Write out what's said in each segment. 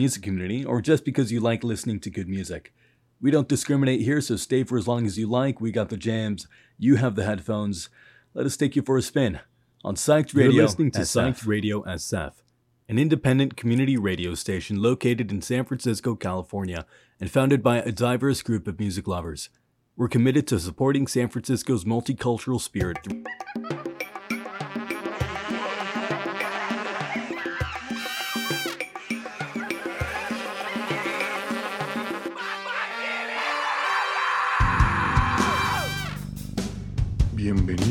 music community or just because you like listening to good music. We don't discriminate here, so stay for as long as you like. We got the jams, you have the headphones. Let us take you for a spin on Psyched Radio. You're listening to SF. Psyched Radio SF, an independent community radio station located in San Francisco, California, and founded by a diverse group of music lovers. We're committed to supporting San Francisco's multicultural spirit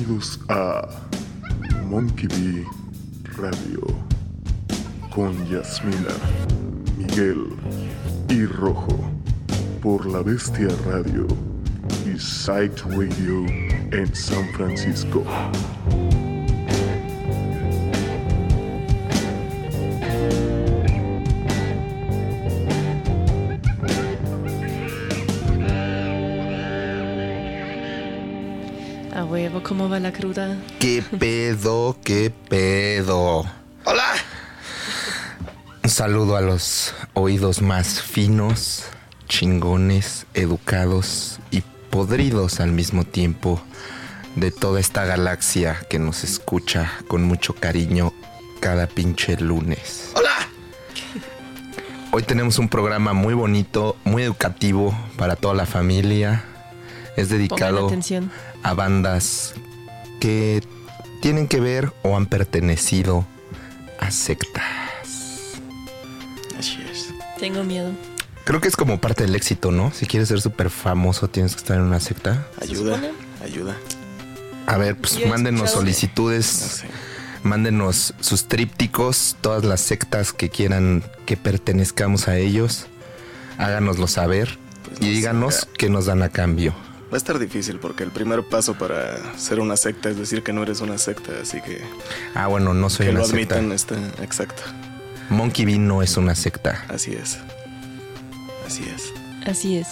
Bienvenidos a Monkey Bee Radio con Yasmina, Miguel y Rojo por La Bestia Radio y Sight Radio en San Francisco. ¿Cómo va la cruda? ¿Qué pedo? ¿Qué pedo? ¡Hola! Un saludo a los oídos más finos, chingones, educados y podridos al mismo tiempo de toda esta galaxia que nos escucha con mucho cariño cada pinche lunes. ¡Hola! Hoy tenemos un programa muy bonito, muy educativo para toda la familia. Es dedicado a bandas que tienen que ver o han pertenecido a sectas. Así es. Tengo miedo. Creo que es como parte del éxito, ¿no? Si quieres ser súper famoso, tienes que estar en una secta. Ayuda, ayuda. A ver, pues Yo mándenos No solicitudes, sé. mándenos sus trípticos, todas las sectas que quieran que pertenezcamos a ellos. Háganoslo saber Pues no y díganos qué nos dan a cambio. Va a estar difícil porque el primer paso para ser una secta es decir que no eres una secta, así que Ah, bueno, no soy que una lo secta. admitan está exacto. Monkey Bean no es una secta. Así es. Así es. Así es.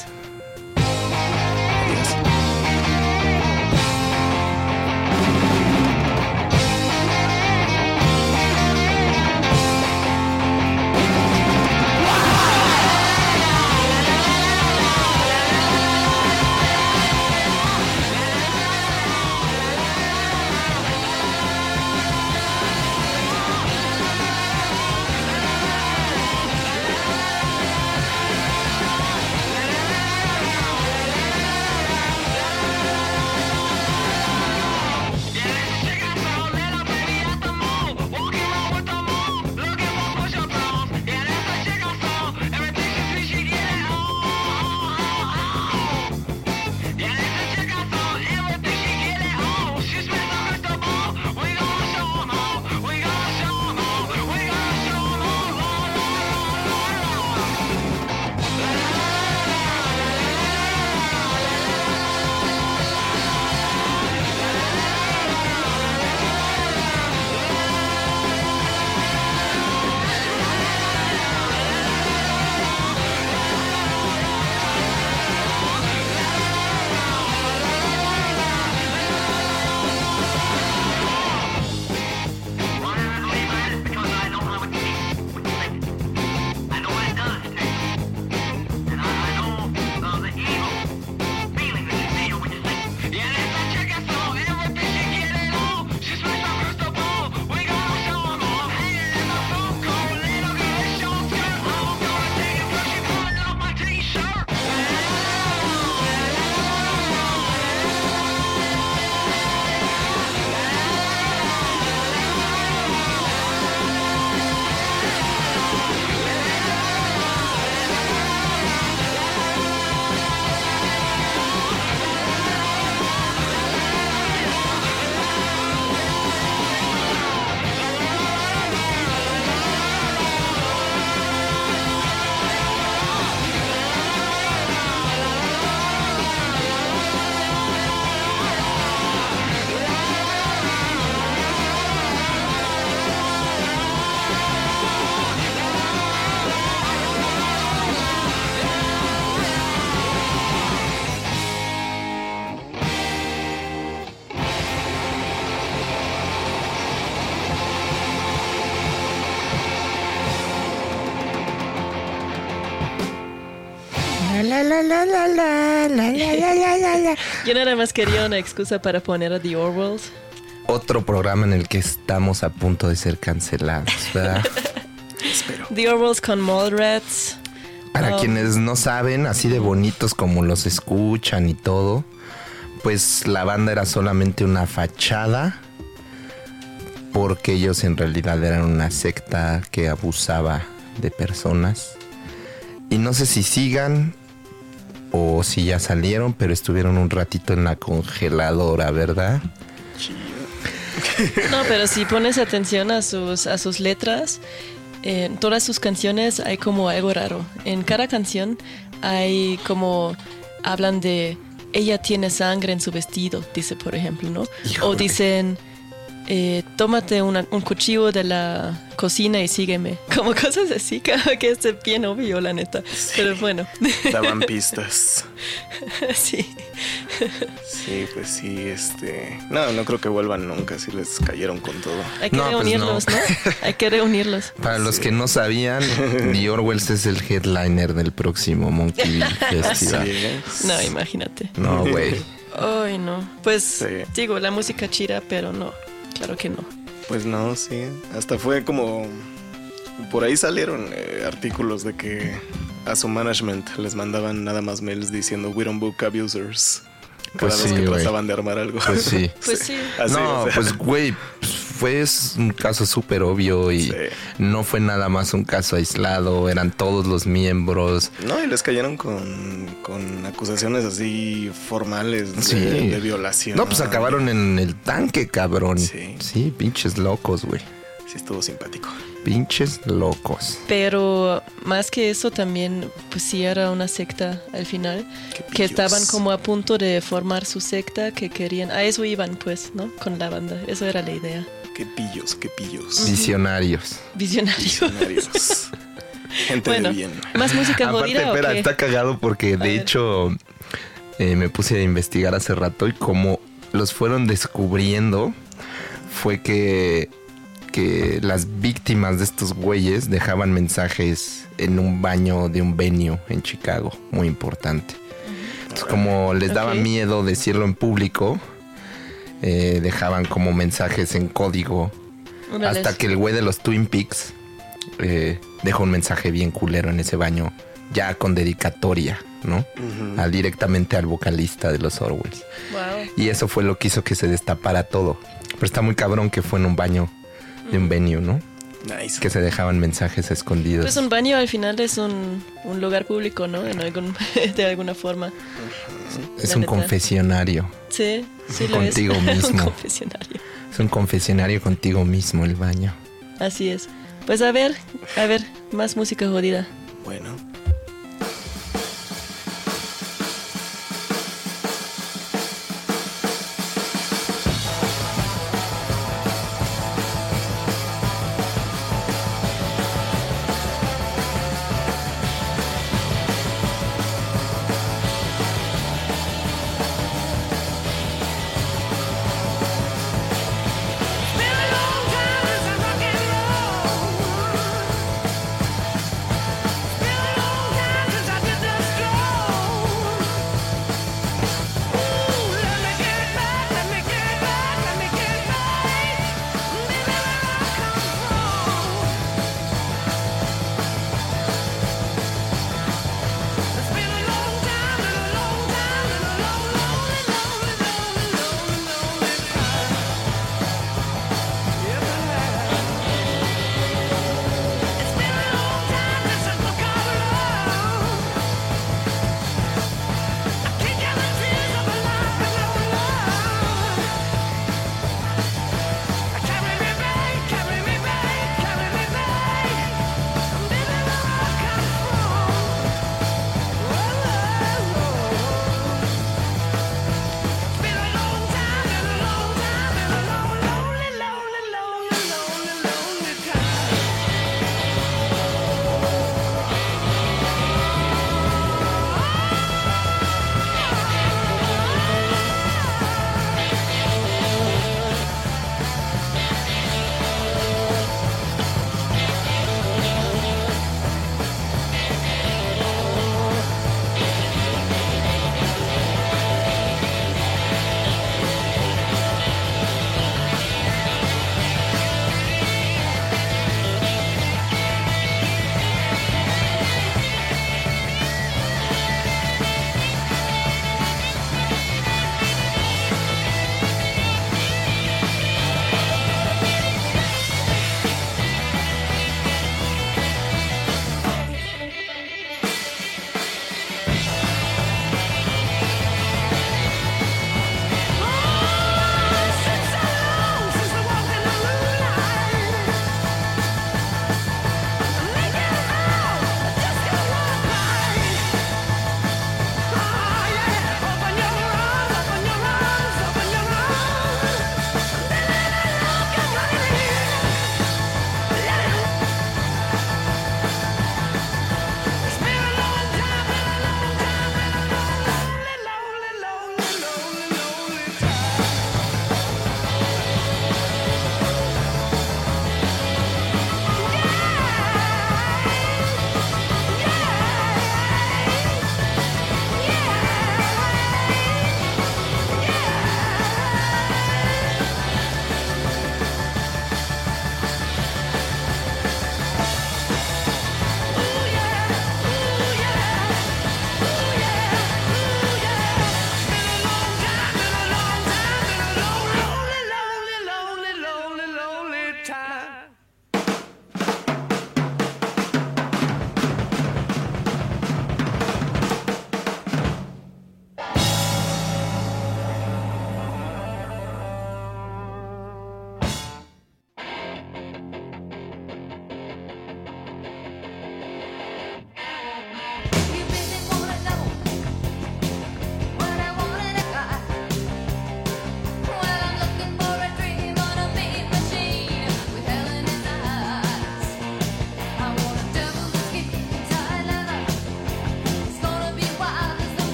Yo nada más quería una excusa para poner a The Orwells. Otro programa en el que estamos a punto de ser cancelados, ¿verdad? The Orwells con Mallrats. Para Um, quienes no saben, así de bonitos como los escuchan y todo, pues la banda era solamente una fachada porque ellos en realidad eran una secta que abusaba de personas. Y no sé si sigan o si ya salieron, pero estuvieron un ratito en la congeladora, ¿verdad? No, pero si pones atención a sus, a sus letras, en todas sus canciones hay como algo raro. En cada canción hay como hablan de ella tiene sangre en su vestido, dice por ejemplo, ¿no? O dicen eh, tómate una- un cuchillo de la cocina y sígueme. Como cosas así, que que es bien obvio, la neta. Pero bueno, Daban pistas. sí. Sí, pues sí, este. No, no creo que vuelvan nunca, si les cayeron con todo. Hay que No, pues reunirlos, no. ¿no? Hay que reunirlos. Para los que no sabían, The Orwells es el headliner del próximo Monkey Festival. Sí, es- No, imagínate. No, güey. Ay, no. Pues Sí. digo, la música chida, pero no. Claro que no. Pues no, sí. Hasta fue como. Por ahí salieron eh, artículos de que a su management les mandaban nada más mails diciendo We don't book abusers. Pues sí, que güey. trataban de armar algo. Pues sí. Pues sí. Así, no, o sea, pues güey, pues, fue un caso súper obvio y Sí. no fue nada más un caso aislado, eran todos los miembros. No, y les cayeron con, con acusaciones así formales de, Sí. de violación. No, pues acabaron en el tanque, cabrón. Sí. Sí, pinches locos, güey. Sí, estuvo simpático. Pinches locos. Pero más que eso también, pues sí era una secta al final, que estaban como a punto de formar su secta, que querían, a eso iban pues, ¿no? Con la banda, eso era la idea. Qué pillos, qué pillos. Visionarios. Visionario. Visionarios. Gente bueno, de bien. más música Aparte, jodida o espera, qué? está cagado porque de ver. hecho eh, me puse a investigar hace rato y como los fueron descubriendo fue que, que las víctimas de estos güeyes dejaban mensajes en un baño de un venue en Chicago, muy importante. Entonces, como les daba miedo decirlo en público, eh, dejaban como mensajes en código hasta que el güey de los Twin Peaks eh, dejó un mensaje bien culero en ese baño, ya con dedicatoria, ¿no? A- directamente al vocalista de los Orwells. Wow. Y eso fue lo que hizo que se destapara todo. Pero está muy cabrón que fue en un baño de un venue, ¿no? Nice. Que se dejaban mensajes escondidos. Pues un baño al final es un, un lugar público, ¿no? En algún, de alguna forma. es un confesionario. Sí, sí lo Contigo es. mismo. un confesionario. Es un confesionario contigo mismo el baño. Así es. Pues a ver, a ver, más música jodida. Bueno.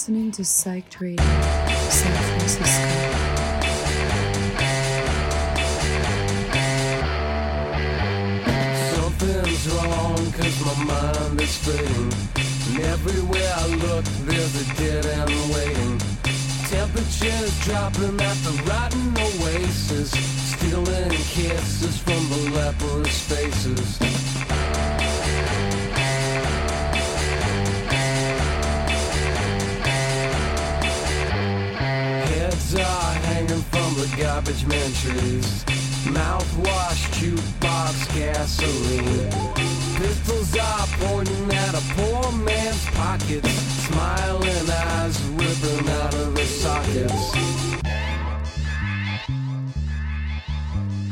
Listening to Psyched Radio, San Francisco. Something's wrong cause my mind is fading And everywhere I look there's a dead end waiting. Temperatures dropping at the rotten oasis Stealing kisses from the leprous faces the garbage man trees. Mouthwash, jukebox, gasoline. Pistols are pointing at a poor man's pockets. Smiling eyes ripping out of the sockets.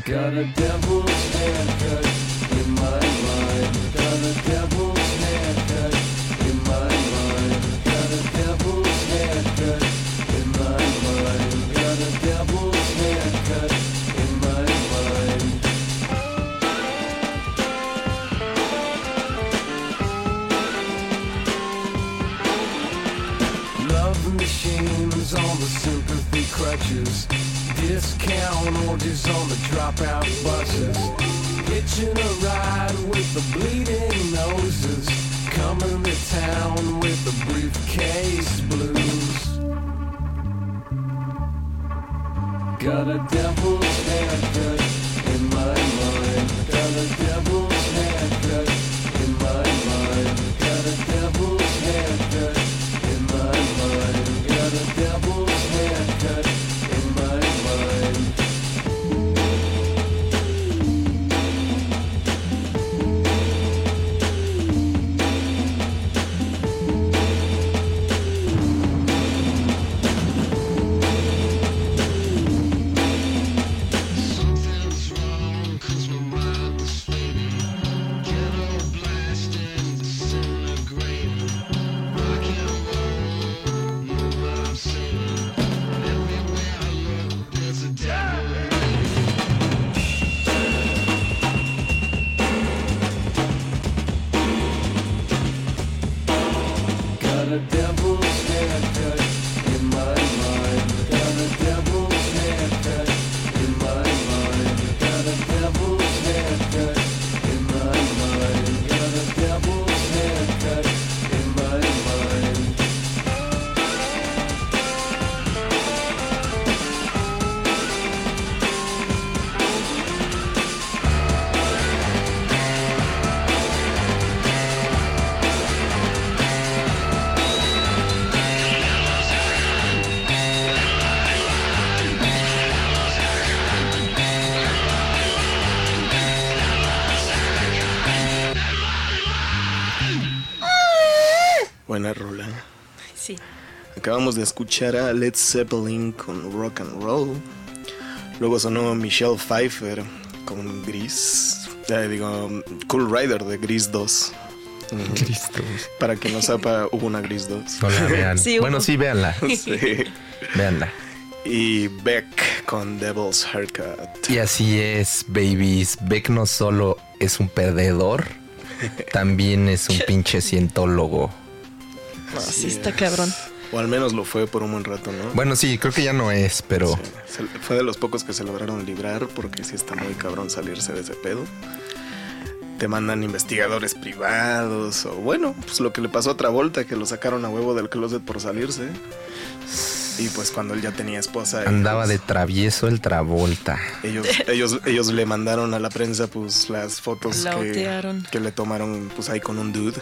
Got a devil's haircut in my mind. Discount orgies on the dropout buses. Hitching a ride with the bleeding noses. Coming to town with the briefcase blues. Got a devil's haircut Acabamos de escuchar a Led Zeppelin con Rock and Roll. Luego sonó Michelle Pfeiffer con Gris. Eh, digo, Cool Rider de Gris 2. Ujú. Cristo. Para que no sepa, hubo una Gris 2. No la vean. Sí, bueno, sí, véanla. Sí. Véanla. Y Beck con Devil's Haircut. Y así es, babies. Beck no solo es un perdedor, también es un pinche cientólogo. Sí, está cabrón. O al menos lo fue por un buen rato, ¿no? Bueno, sí, creo que ya no es, pero Sí, se- fue de los pocos que se lograron librar porque sí está muy cabrón salirse de ese pedo. Te mandan investigadores privados o bueno, pues lo que le pasó a Travolta que lo sacaron a huevo del closet por salirse. Y pues cuando él ya tenía esposa andaba de travieso el Travolta. ellos ellos ellos le mandaron a la prensa pues las fotos que, que le tomaron pues ahí con un dude.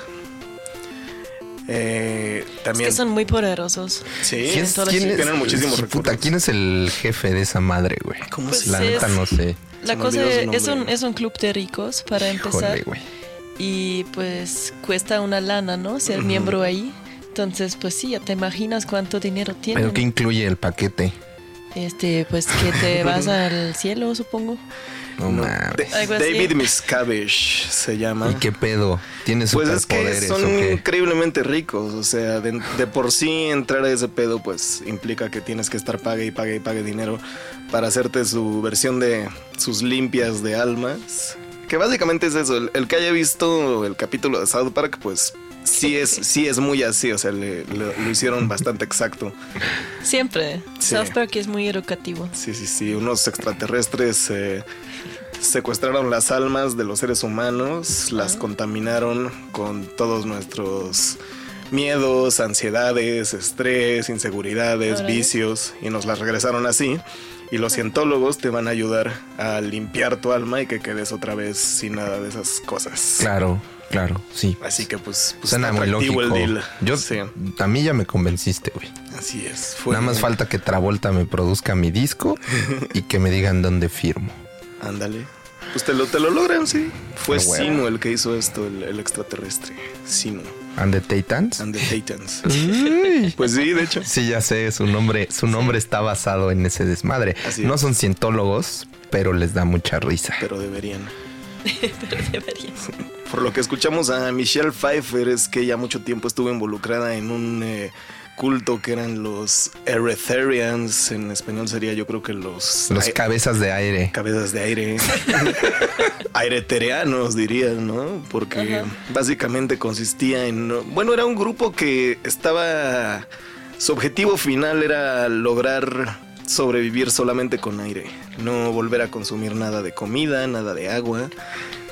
Eh, Es también que son muy poderosos. sí, ¿Quién, es? tienen muchísimos Puta, recursos. ¿quién es el jefe de esa madre, güey? ¿Cómo Pues se La es- neta no sé. La cosa es, es un, es un club de ricos para empezar. Híjole, güey. y pues cuesta una lana, ¿no? Ser miembro ahí. Entonces, pues sí, ya te imaginas cuánto dinero tienen. ¿Pero qué incluye el paquete? Este, pues que te vas al cielo, supongo. No, mames. David Miscavige se llama. ¿Y qué pedo? ¿Tiene Pues es que son increíblemente ricos, o sea, de, de por sí entrar a ese pedo pues implica que tienes que estar pague y pague y pague dinero para hacerte su versión de sus limpias de almas Que básicamente es eso. El, el que haya visto el capítulo de South Park, pues sí es, sí es muy así. O sea, le- le- lo hicieron bastante exacto. Siempre. Sí. South Park es muy educativo. Sí, sí, sí. Unos extraterrestres eh, secuestraron las almas de los seres humanos, las contaminaron con todos nuestros miedos, ansiedades, estrés, inseguridades, Órale. vicios, y nos las regresaron así. Y los cientólogos te van a ayudar a limpiar tu alma y que quedes otra vez sin nada de esas cosas. Claro, claro, sí. Así que pues, pues Suena muy lógico. el deal. Yo, Sí, a mí ya me convenciste, güey. así es. Fue- Nada más falta que Travolta me produzca mi disco y que me digan dónde firmo. Ándale. Pues te lo, te lo logran, sí. Fue Ah, huevo. Sino el que hizo esto, el, el extraterrestre. Sino. ¿And the Titans? And the Titans. Pues sí, de hecho. Sí, ya sé, su nombre, su nombre está basado en ese desmadre. Así no es. son cientólogos, pero les da mucha risa. Pero deberían. Pero debería. Por lo que escuchamos a Michelle Pfeiffer es que ella mucho tiempo estuvo involucrada en un eh, culto que eran los Erythrians. En español sería yo creo que los... Los cabezas de aire. cabezas de aire. Aireterianos dirían, ¿no? Porque básicamente consistía en... Bueno, era un grupo que estaba... Su objetivo final era lograr sobrevivir solamente con aire. No volver a consumir nada de comida, nada de agua,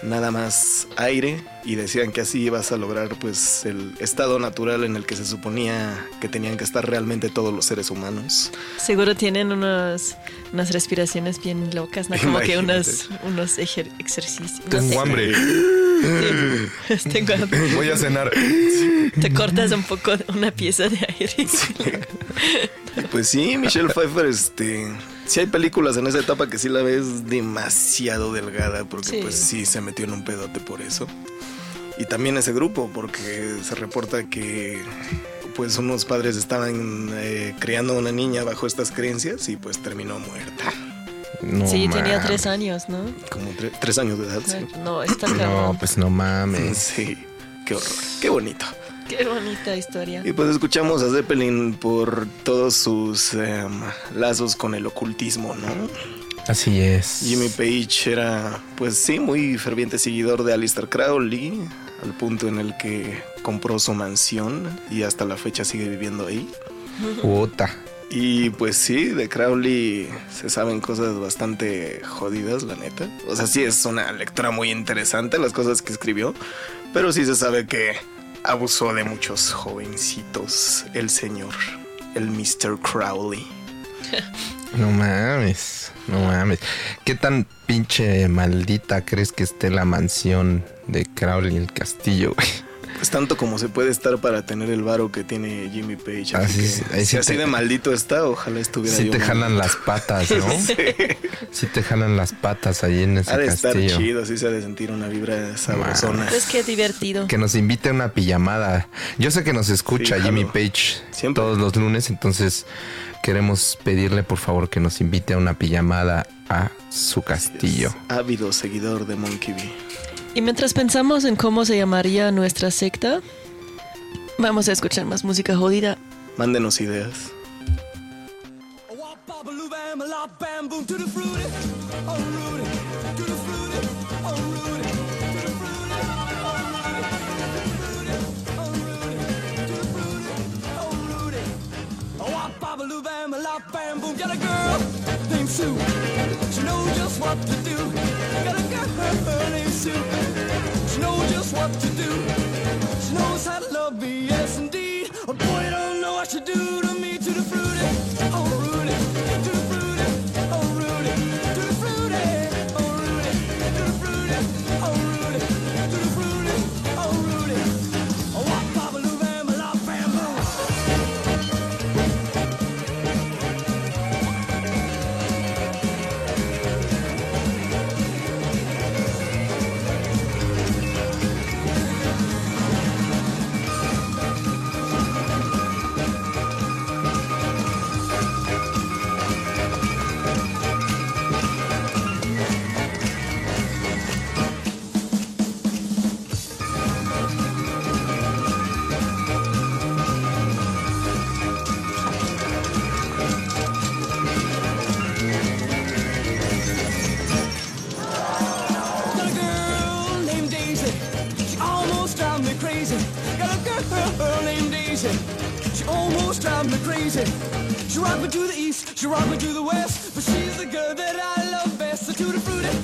nada más aire. Y decían que así ibas a lograr pues el estado natural en el que se suponía que tenían que estar realmente todos los seres humanos. Seguro tienen unos, unas respiraciones bien locas, ¿no? Como que unos, unos ejer- ejercicios. Tengo hambre. Sí. Tengo hambre. Voy a cenar. Te cortas un poco una pieza de aire. Pues sí, Michelle Pfeiffer, este. Sí hay películas en esa etapa que sí la ves demasiado delgada, porque Sí. pues sí se metió en un pedote por eso. Y también ese grupo, porque se reporta que pues unos padres estaban eh, criando a una niña bajo estas creencias y pues terminó muerta. No sí, tenía tres años, ¿no? Como tre- tres años de edad, sí. No, está No, pues no mames. Sí, qué horror, qué bonito. Qué bonita historia. Y pues escuchamos a Zeppelin por todos sus em, lazos con el ocultismo, ¿no? Así es. Jimmy Page era, pues sí, muy ferviente seguidor de Aleister Crowley, al punto en el que compró su mansión y hasta la fecha sigue viviendo ahí. Puta. Y pues sí, de Crowley se saben cosas bastante jodidas, la neta. O sea, sí es una lectura muy interesante las cosas que escribió, pero sí se sabe que abusó de muchos jovencitos, el señor, el Mr. Crowley. No mames. No mames. ¿Qué tan pinche maldita crees que esté la mansión de Crowley el castillo, güey? Pues tanto como se puede estar para tener el varo que tiene Jimmy Page. Así, Así que, ahí si sí así te- de maldito está, ojalá estuviera Sí yo te mal. jalan las patas, ¿no? Sí te jalan las patas ahí en ese Ha de estar castillo. chido, así se ha de sentir una vibra sabrosona. Pues qué divertido. Que nos invite a una pijamada. Yo sé que nos escucha Sí, Jimmy jalo. Page Siempre. todos los lunes, entonces queremos pedirle por favor que nos invite a una pijamada a su castillo. Ávido seguidor de Monkey B. Y mientras pensamos en cómo se llamaría nuestra secta, vamos a escuchar más música jodida. Mándenos ideas. Got a girl named Sue. She knows just what to do. Got a girl named Sue. She knows just what to do. She knows how to love me, yes indeed. But boy, don't know what she do to me, girl named Daisy. She almost drives me crazy. She rock me to the east, she rock me to the west, but she's the girl that I love best. The fruity, oh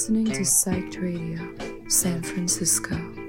listening to Psych Radio, San Francisco.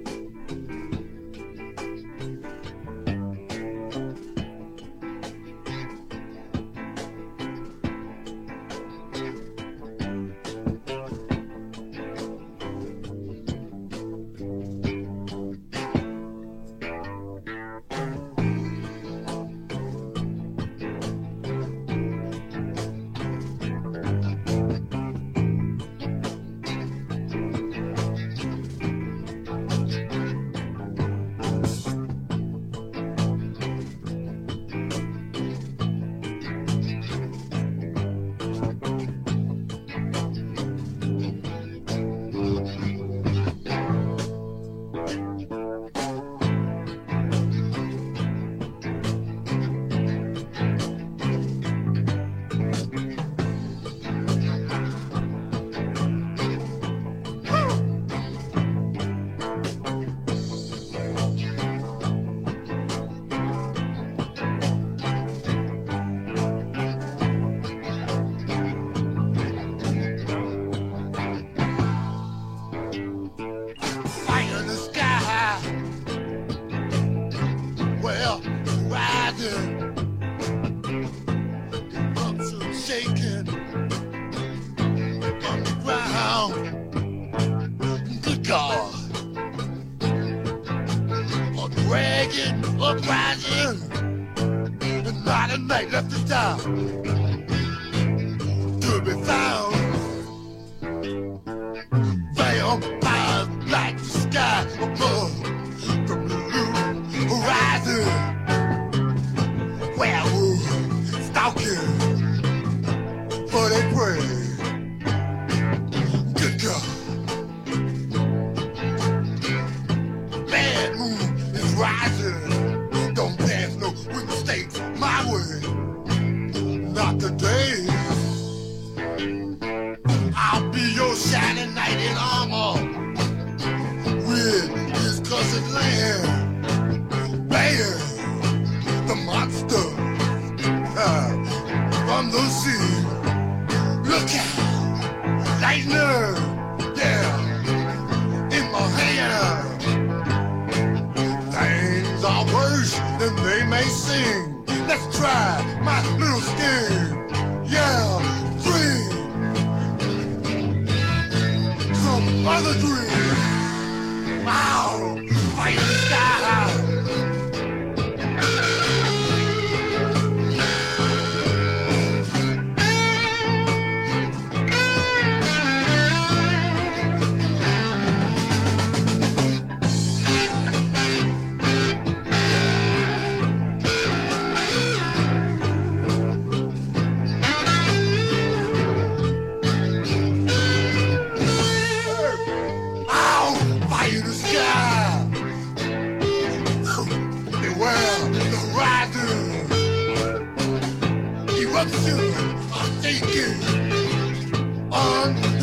from you. I'm thinking on.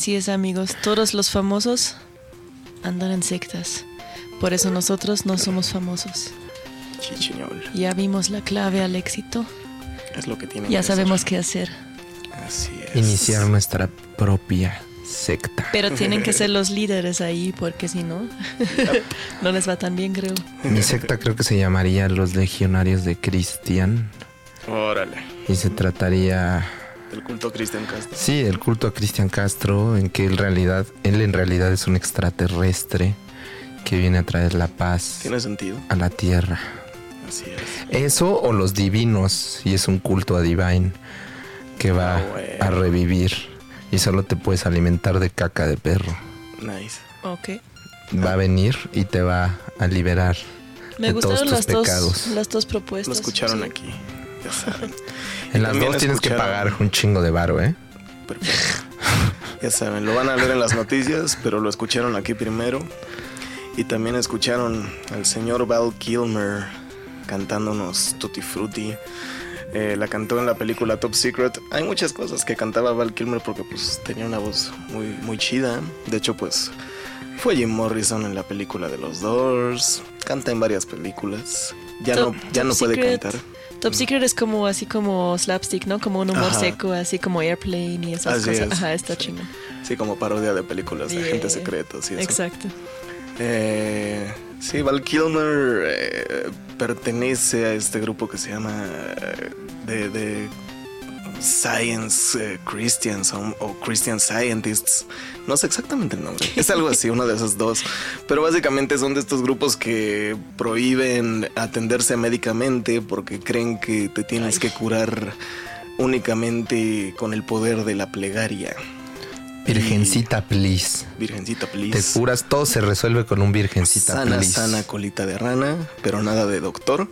Así es amigos, todos los famosos andan en sectas. Por eso nosotros no somos famosos. Sí, señor. Ya vimos la clave al éxito. Es lo que tienen. Ya sabemos qué hacer. Así es. Iniciar nuestra propia secta. Pero tienen que ser los líderes ahí, porque si no, no les va tan bien, creo. Mi secta creo que se llamaría Los Legionarios de Cristian. Órale. Y se trataría el culto Cristian Castro. sí, el culto a Cristian Castro, en que en realidad, él en realidad es un extraterrestre que viene a traer la paz Tiene sentido. a la tierra. Así es. Eso o los divinos, y es un culto a Divine que va Ah, bueno. a revivir y solo te puedes alimentar de caca de perro. Nice. Ok. Va a venir y te va a liberar Me de todos gustaron tus las dos, pecados. las dos propuestas. Lo escucharon sí. aquí. Ya saben. En las dos tienes que pagar un chingo de varo, ¿eh? Perfecto. Ya saben, lo van a leer en las noticias, pero lo escucharon aquí primero. Y también escucharon al señor Val Kilmer cantándonos Tutti Frutti. Eh, la cantó en la película Top Secret. Hay muchas cosas que cantaba Val Kilmer porque pues tenía una voz muy, muy chida. De hecho, pues fue Jim Morrison en la película de los Doors. Canta en varias películas. Ya Top- no, ya Top no puede Secret. cantar. Top Secret es como así como slapstick, ¿no? Como un humor Ajá. seco, así como Airplane y esas Así cosas. es. Ajá, está chingón. Sí, como parodia de películas de Yeah. secretos y eso. Exacto. Eh, sí, Val Kilmer eh, pertenece a este grupo que se llama eh, de, de Science eh, Christians o, o Christian Scientists. No sé exactamente el nombre. Es algo así, uno de esos dos. Pero básicamente son de estos grupos que prohíben atenderse médicamente porque creen que te tienes que curar únicamente con el poder de la plegaria. Virgencita, please. Virgencita, Te please. curas, todo se resuelve con un virgencita, sana, please. sana colita de rana, pero nada de doctor.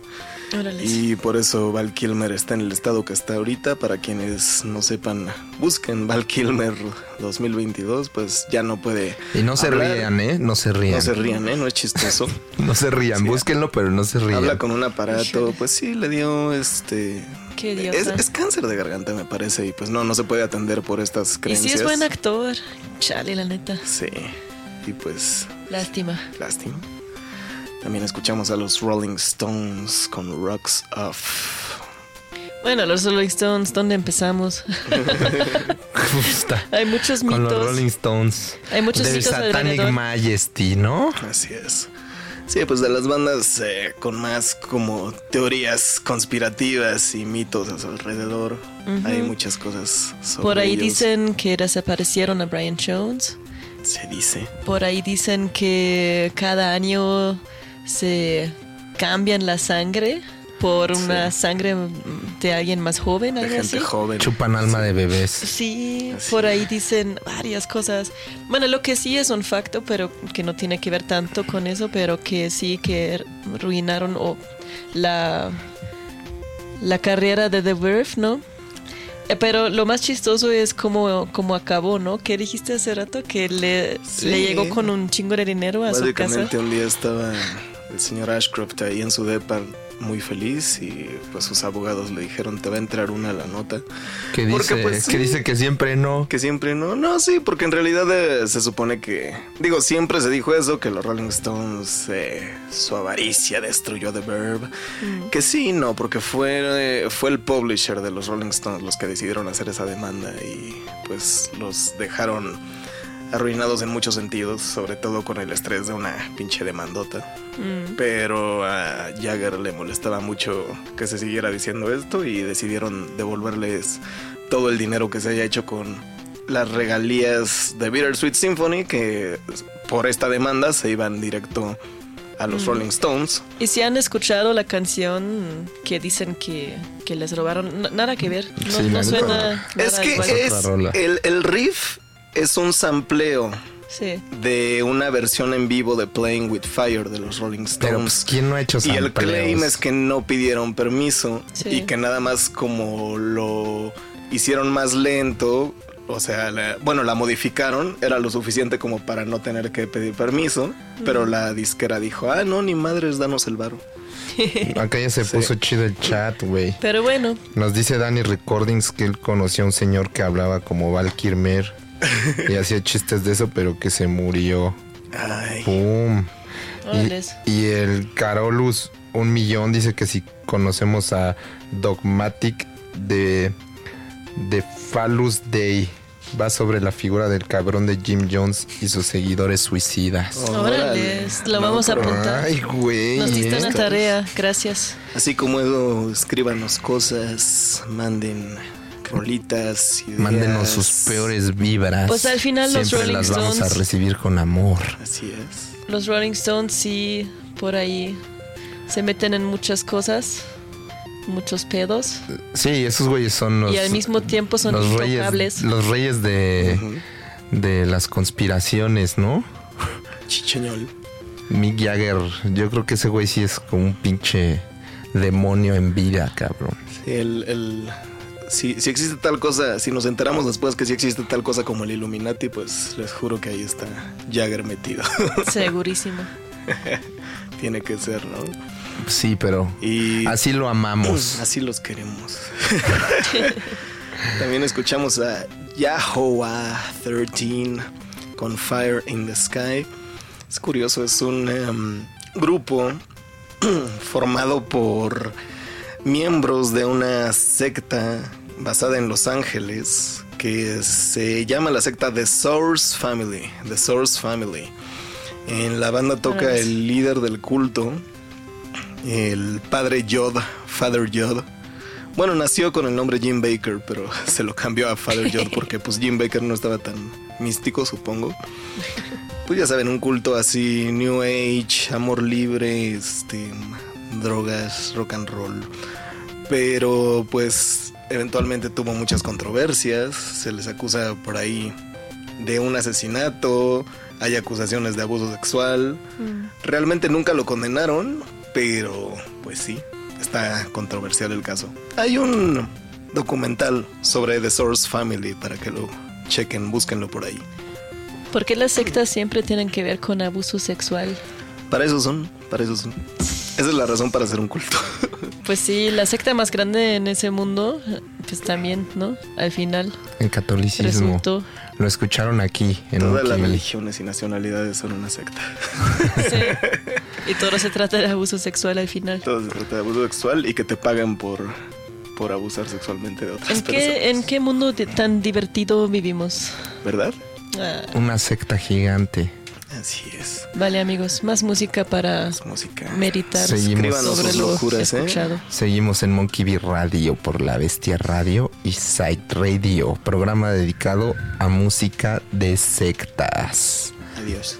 Órale. Y por eso Val Kilmer está en el estado que está ahorita. Para quienes no sepan, busquen Val Kilmer 2022, pues ya no puede. Y no se hablar. rían, ¿eh? No se rían. No se rían, ¿eh? No es chistoso. No se rían, Sí. búsquenlo, pero no se rían. Habla con un aparato, pues sí, le dio este. Qué Es, es cáncer de garganta, me parece, y pues no, no se puede atender por estas y creencias. sí es buen actor. Chale, la neta. Sí, y pues Lástima. Lástima. También escuchamos a los Rolling Stones con Rocks Off. Bueno, los Rolling Stones, ¿dónde empezamos? Está. Hay muchos Con los mitos. Rolling Stones. Hay muchos Del mitos Satanic alrededor. Majesty, ¿no? Así es. Sí, pues de las bandas eh, con más como teorías conspirativas y mitos a su alrededor. Hay muchas cosas sobre Por ahí ellos. dicen que desaparecieron a Brian Jones. Se dice. Por ahí dicen que cada año se cambian la sangre por una sangre de alguien más joven, De algo gente así. joven. Chupan alma de bebés. Sí, Así por ahí dicen varias cosas. Bueno, lo que sí es un facto, pero que no tiene que ver tanto con eso, pero que sí que arruinaron o la, la carrera de The Verve, ¿no? Eh, Pero lo más chistoso es cómo, cómo acabó, ¿no? ¿Qué dijiste hace rato? Que le, Sí. le llegó con un chingo de dinero a su casa. Básicamente un día estaba el señor Ashcroft ahí en su depa muy feliz y pues sus abogados le dijeron te va a entrar una a la nota. Que dice, pues, sí. dice que siempre no. Que siempre no, no, sí, porque en realidad eh, se supone que, digo, siempre se dijo eso, que los Rolling Stones, eh, su avaricia destruyó The Verb. Que sí, no, porque fue, eh, fue el publisher de los Rolling Stones los que decidieron hacer esa demanda y pues los dejaron arruinados en muchos sentidos, sobre todo con el estrés de una pinche demandota. Mm. Pero a Jagger le molestaba mucho que se siguiera diciendo esto y decidieron devolverles todo el dinero que se haya hecho con las regalías de Bittersweet Symphony, que por esta demanda se iban directo a los Rolling Stones. Y si han escuchado la canción que dicen que, que les robaron, n- nada que ver. No, Sí, no la suena. nada es que igual. es el riff es un sampleo Sí. de una versión en vivo de Playing with Fire de los Rolling Stones. Pero pues, ¿quién no ha hecho Y el sampleos? claim es que no pidieron permiso Sí. y que nada más como lo hicieron más lento, o sea, la- bueno, la modificaron, era lo suficiente como para no tener que pedir permiso, pero la disquera dijo, ah, no, ni madres, danos el varo. Acá ya se Sí. puso chido el chat, güey. Pero bueno, Nos dice Danny Recordings que él conocía a un señor que hablaba como Val Kilmer y hacía chistes de eso, pero que se murió. Ay, ¡Pum! Y, y el Carolus, un millón, dice que si conocemos a Dogmatic de, de Phallus Day. Va sobre la figura del cabrón de Jim Jones y sus seguidores suicidas. Órales, lo vamos a apuntar. Ay, güey. Nos diste una tarea, gracias. así como Edo, escríbanos cosas, manden rolitas. ideas. Mándenos sus peores vibras. Pues al final los Siempre Rolling las vamos a Stones- recibir con amor. Así es. Los Rolling Stones sí, por ahí se meten en muchas cosas, muchos pedos, Sí, esos güeyes son los, y al mismo tiempo son los reyes, los reyes de, de las conspiraciones, ¿no? Chicheñol. Mick Jagger, yo creo que ese güey sí es como un pinche demonio en vida, cabrón. Sí, el, el- si, si existe tal cosa, si nos enteramos después que si existe tal cosa como el Illuminati, pues les juro que ahí está Jagger metido. Segurísimo. Tiene que ser, ¿no? Sí, pero Y así lo amamos. así los queremos. También escuchamos a Yahoah 13 con Fire in the Sky. Es curioso, es un em, grupo formado por miembros de una secta basada en Los Ángeles que se llama la secta The Source Family. The Source Family. En la banda toca el líder del culto, el padre Yod, Father Yod. Bueno, nació con el nombre Jim Baker, pero se lo cambió a Father Yod porque pues Jim Baker no estaba tan místico, supongo. Pues ya saben, un culto así, New Age, amor libre, este, drogas, rock and roll. Pero pues eventualmente tuvo muchas controversias, se les acusa por ahí de un asesinato, hay acusaciones de abuso sexual. Realmente nunca lo condenaron, pero pues sí, está controversial el caso. Hay un documental sobre The Source Family para que lo chequen, búsquenlo por ahí. ¿Por qué las sectas siempre tienen que ver con abuso sexual? Para eso son, para eso son. Esa es la razón para hacer un culto. Pues sí, la secta más grande en ese mundo, pues también, ¿no? Al final El catolicismo. resultó. Lo escucharon aquí en Todas las religiones y nacionalidades son una secta. Sí. Y todo se trata de abuso sexual al final. Todo se trata de abuso sexual y que te pagan por, por abusar sexualmente de otras ¿En personas. qué, ¿En qué mundo de- tan divertido vivimos? ¿Verdad? Ah, Una secta gigante. Así es. vale, amigos, más música para Es música. meditar Seguimos. Sobre sus lo locuras, ¿eh? Seguimos en Monkey Bee Radio por La Bestia Radio y Side Radio, programa dedicado a música de sectas. Adiós.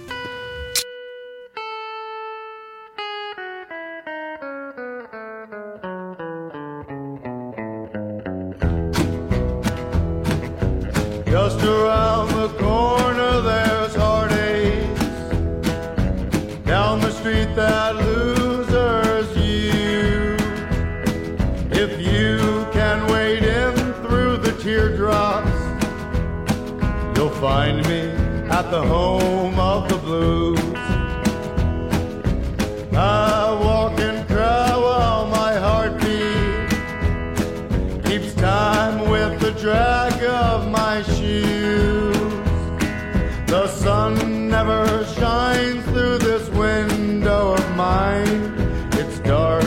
Just around the corner the home of the blues. I walk and cry while my heartbeat keeps time with the drag of my shoes. The sun never shines through this window of mine. It's dark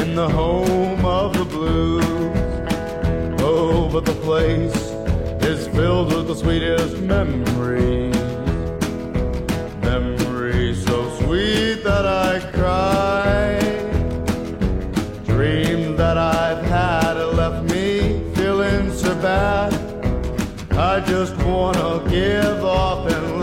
in the home of the blues. Oh, but the place is filled with the sweetest. Memories I cry. Dream that I've had left me feeling so bad. I just wanna give up and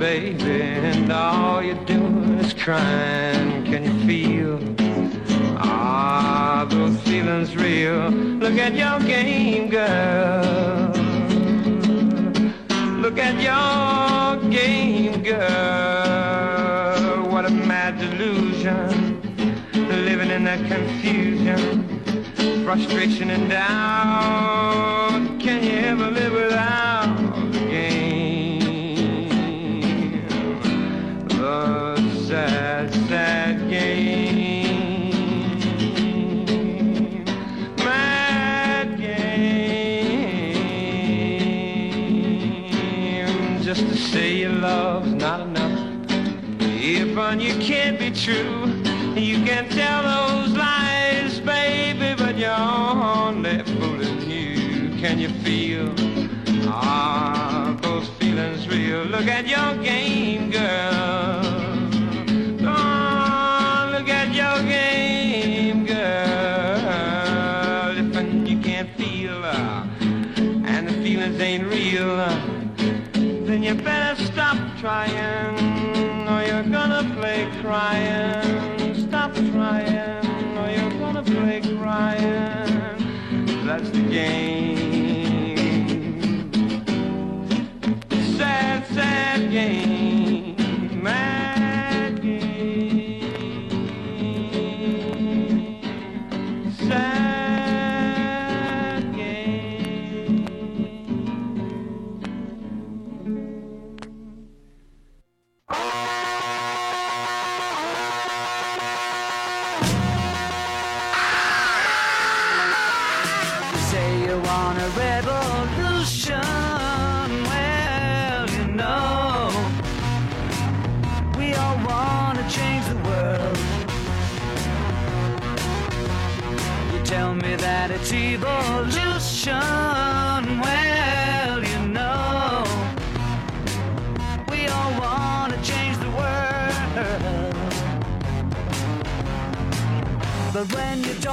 baby, and all you're doing is crying. Can you feel? Ah, those feelings real. Look at your game, girl. Look at your game, girl. What a mad delusion. Living in that confusion, frustration and doubt. Your game,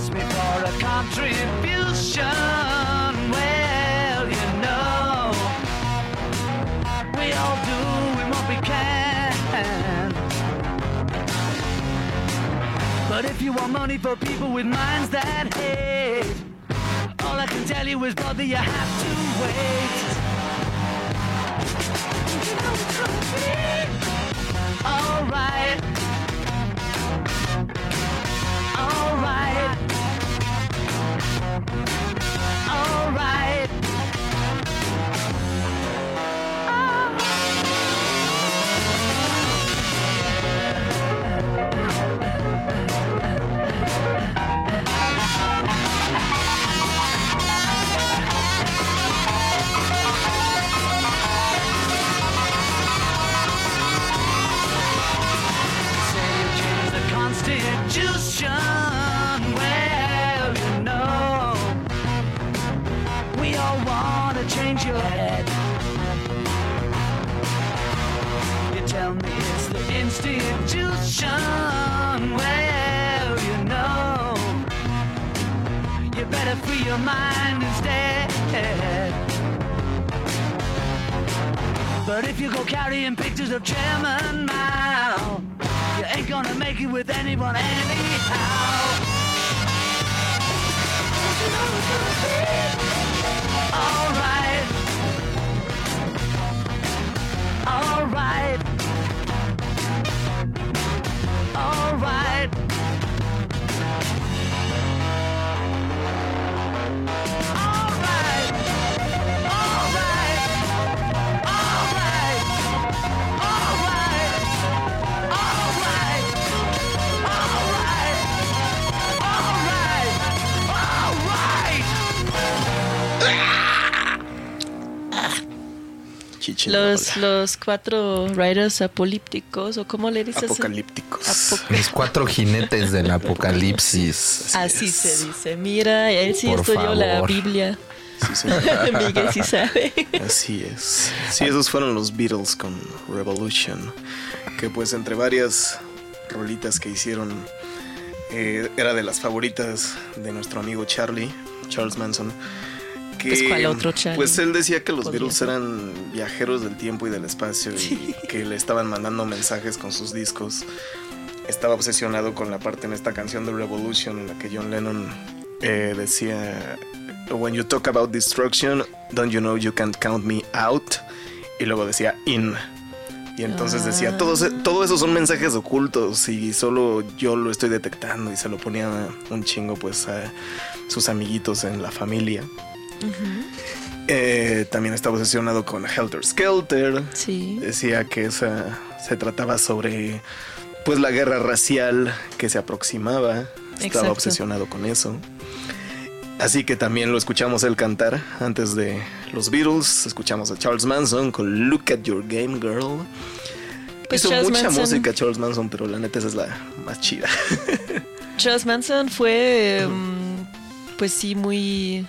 Ask me for a contribution. Well, you know, we all do what we can. But if you want money for people with minds that hate, all I can tell you is, brother, you have to wait. You know. Alright. Alright. Your mind instead. But if you go carrying pictures of Chairman Mao, you ain't gonna make it with anyone anyhow. Alright. Alright. Los, los cuatro riders apolípticos, o cómo le dices. Apocalípticos. Apoc- Los cuatro jinetes del apocalipsis. Así se dice. Mira, él sí Por estudió la favor. Biblia. Sí. Miguel sí sabe. Así es. Sí, esos fueron los Beatles con Revolution. Que pues entre varias rolitas que hicieron eh, era de las favoritas de nuestro amigo Charlie, Charles Manson. Que, Pues, ¿cuál otro Charlie? Pues él decía que los Podría Beatles ser. eran viajeros del tiempo y del espacio y que le estaban mandando mensajes con sus discos. Estaba obsesionado con la parte en esta canción de Revolution en la que John Lennon eh, decía When you talk about destruction, don't you know you can't count me out? Y luego decía in. Y entonces decía, todos, todo eso son mensajes ocultos y solo yo lo estoy detectando y se lo ponía un chingo pues a sus amiguitos en la familia. Eh, también estaba obsesionado con Helter Skelter. Sí. Decía que esa se trataba sobre pues la guerra racial que se aproximaba. Estaba Exacto. obsesionado con eso. Así que también lo escuchamos él cantar antes de los Beatles. Escuchamos a Charles Manson con Look at Your Game Girl. Pues Hizo Charles mucha Manson- música Charles Manson, pero la neta esa es la más chida. Charles Manson fue, mm, pues sí, muy,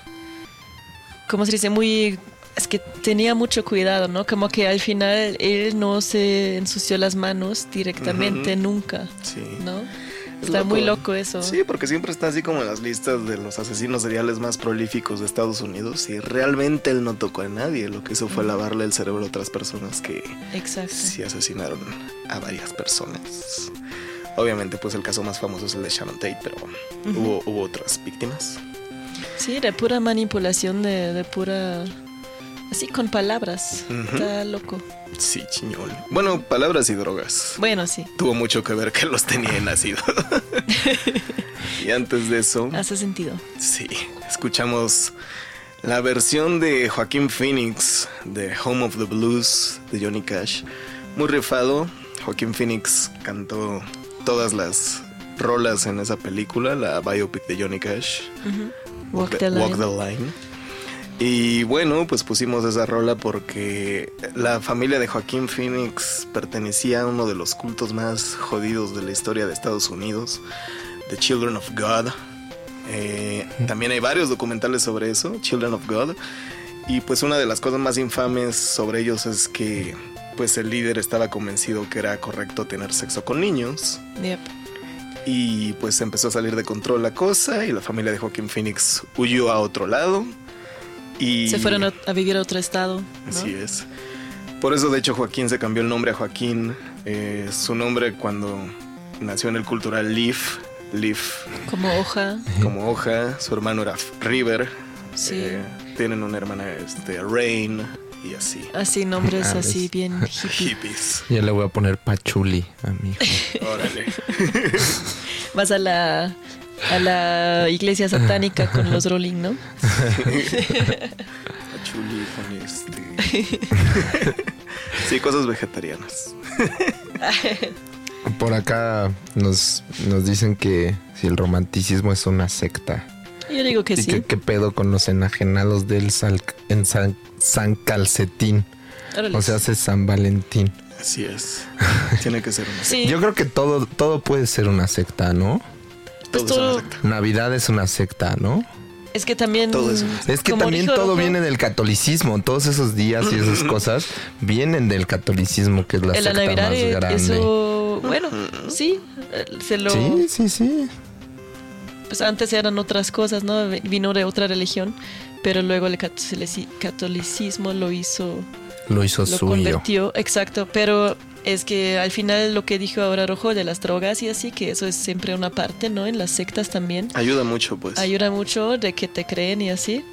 ¿cómo se dice? Muy, es que tenía mucho cuidado, ¿no? Como que al final él no se ensució las manos directamente nunca, Sí. ¿no? Es Está muy loco eso. Sí, porque siempre está así como en las listas de los asesinos seriales más prolíficos de Estados Unidos y realmente él no tocó a nadie. Lo que hizo fue lavarle el cerebro a otras personas que Exacto. sí asesinaron a varias personas. Obviamente, pues el caso más famoso es el de Sharon Tate, pero hubo, hubo otras víctimas. Sí, de pura manipulación, de, de pura... Así con palabras. Está loco. Sí, chiñol. Bueno, palabras y drogas. Bueno, sí, Tuvo mucho que ver que los tenía en nacido. y antes de eso, hace sentido. sí, escuchamos la versión de Joaquín Phoenix de Home of the Blues de Johnny Cash. Muy rifado. Joaquín Phoenix cantó todas las rolas en esa película, la biopic de Johnny Cash. Walk the line. Walk the Line. Y bueno, pues pusimos esa rola porque la familia de Joaquín Phoenix pertenecía a uno de los cultos más jodidos de la historia de Estados Unidos, The Children of God. Eh, también hay varios documentales sobre eso, Children of God. Y pues una de las cosas más infames sobre ellos es que pues el líder estaba convencido que era correcto tener sexo con niños. Yep. Y pues empezó a salir de control la cosa y la familia de Joaquín Phoenix huyó a otro lado. Y Se fueron a, vivir a otro estado. ¿no? Así es. Por eso de hecho Joaquín se cambió el nombre a Joaquín. Eh, su nombre cuando nació en el cultural Leaf. Leaf Como hoja. como hoja. Su hermano era River. Sí. Eh, tienen una hermana este, Rain y así. Así, nombres Ah, así ves. bien hippie. Hippies. Yo le voy a poner Pachuli a mi hijo. Órale. Vas a la, a la iglesia satánica con los Rolling, ¿no? Pachuli con este. sí, cosas vegetarianas. Por acá nos, nos dicen que si el romanticismo es una secta. Yo digo que y sí. que qué pedo con los enajenados del sal- en San, San Calcetín. Órale. O sea, hace San Valentín. Así es. Tiene que ser una sí. Yo creo que todo, todo puede ser una secta, ¿no? Pues Todo es una secta. Navidad es una secta, ¿no? Es que también. Todo eso. Es que también dijo todo Rojo, viene del catolicismo. Todos esos días y esas cosas vienen del catolicismo, que es la la secta Navidad, más grande. eso. Bueno, sí. eh, Se lo. Sí, sí, sí. pues antes eran otras cosas, ¿no? Vino de otra religión, pero luego el catolici- catolicismo lo hizo Lo hizo lo suyo. convirtió, exacto, pero es que al final lo que dijo ahora Rojo de las drogas y así, que eso es siempre una parte, ¿no? En las sectas también. Ayuda mucho, pues. Ayuda mucho de que te creen y así.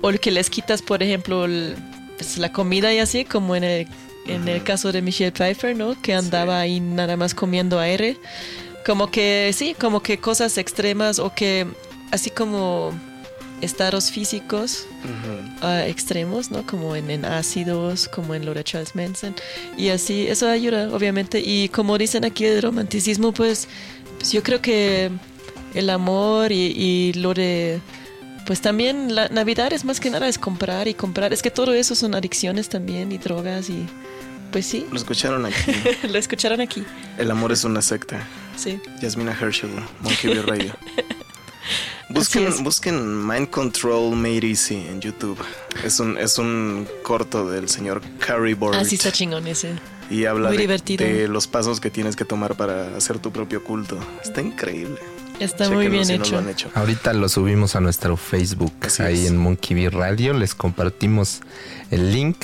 O el que les quitas, por ejemplo, el- pues, la comida y así, como en el, en el caso de Michelle Pfeiffer, ¿no? Que andaba ahí nada más comiendo aire. Como que, sí, como que cosas extremas o que así como estados físicos ah, extremos, ¿no? Como en, en ácidos, como en de Charles Manson. Y así, eso ayuda, obviamente. Y como dicen aquí el romanticismo, pues, pues yo creo que el amor y, y lo de... Pues también la Navidad es más que nada es comprar y comprar. Es que todo eso son adicciones también y drogas y... Pues sí, Lo escucharon aquí. lo escucharon aquí. El amor es una secta. Sí. Yasmina Herschel, Monkey Radio. Busquen, busquen Mind Control Made Easy en YouTube. Es un, es un corto del señor Carrie Burt. Así está chingón ese. y habla muy de, divertido. de los pasos que tienes que tomar para hacer tu propio culto. Está increíble. Está muy bien si no hecho. lo han hecho. Ahorita lo subimos a nuestro Facebook, Así ahí es. en Monkey Bee Radio. Les compartimos el link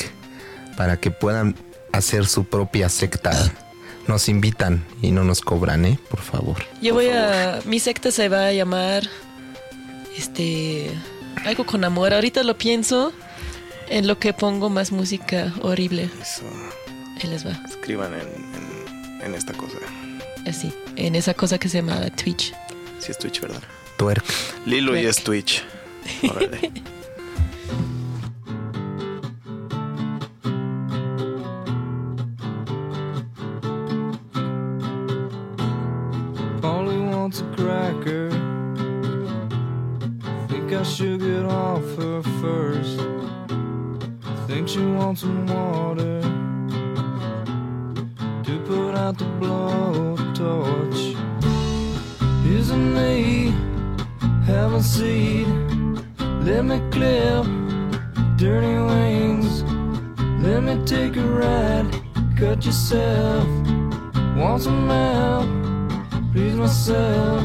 para que puedan hacer su propia secta. Nos invitan y no nos cobran, ¿eh? Por favor. Yo voy a. Mi secta se va a llamar. Este. Algo con amor. Ahorita lo pienso en lo que pongo más música horrible. Eso. Ahí les va. Escriban en, en- en esta cosa. Así. En esa cosa que se llama Twitch. Si es Twitch, ¿verdad? Twerk. Lilo y es Twitch. Órale. Only wants a cracker. I should get off her first. Think she wants some water to put out the blowtorch. Isn't me having seed? Let me clip dirty wings. Let me take a ride. Cut yourself. Want some help? please myself.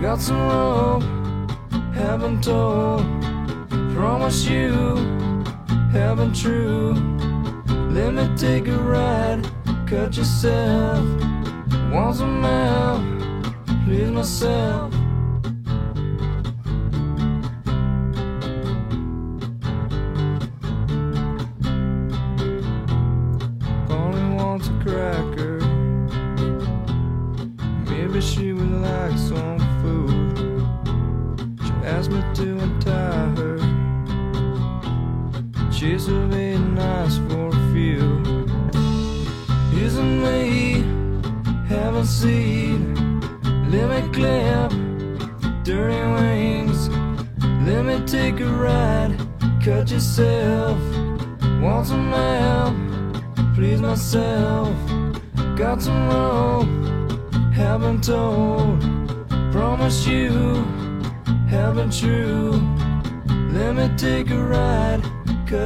Got some rope, haven't told. Promise you, haven't true. Let me take a ride, cut yourself. Once a help, please myself.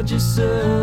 de ser.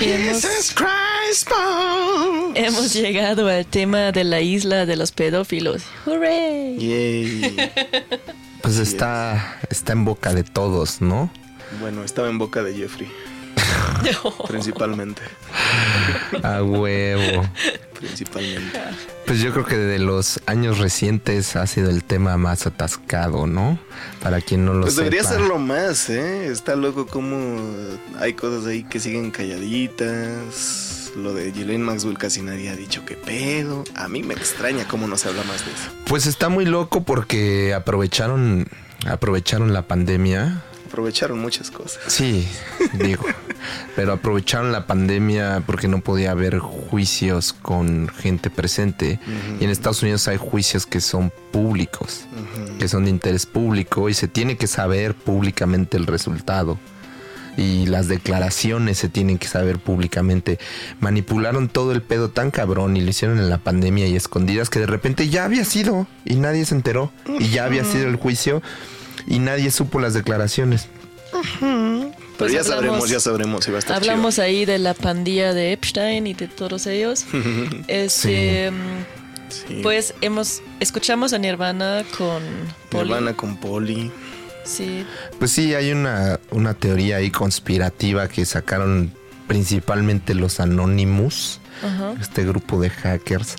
Hemos, Jesus Christ, Paul. hemos llegado al tema de la isla de los pedófilos. ¡Hooray! Yay. Pues está, está en boca de todos, ¿no? Bueno, estaba en boca de Jeffrey. Principalmente. A huevo. Principalmente. Pues yo creo que de los años recientes ha sido el tema más atascado, ¿no? Para quien no lo Pues debería sepa. serlo más, ¿eh? Está loco como hay cosas ahí que siguen calladitas. Lo de Ghislaine Maxwell casi nadie ha dicho qué pedo. A mí me extraña cómo no se habla más de eso. Pues está muy loco porque aprovecharon, aprovecharon la pandemia. Aprovecharon muchas cosas. Sí, digo. pero aprovecharon la pandemia porque no podía haber juicios con gente presente. Y en Estados Unidos hay juicios que son públicos, que son de interés público y se tiene que saber públicamente el resultado. Y las declaraciones se tienen que saber públicamente. Manipularon todo el pedo tan cabrón y lo hicieron en la pandemia y escondidas que de repente ya había sido y nadie se enteró. Y ya había sido el juicio y nadie supo las declaraciones. Pero Pues ya hablamos- sabremos, ya sabremos si va a estar Hablamos ahí de la pandilla de Epstein y de todos ellos. Este, Sí. Pues hemos escuchamos a Nirvana con. Poli. Nirvana con Poli. Sí, Pues sí, hay una, una teoría ahí conspirativa que sacaron principalmente los Anonymous, ajá. este grupo de hackers,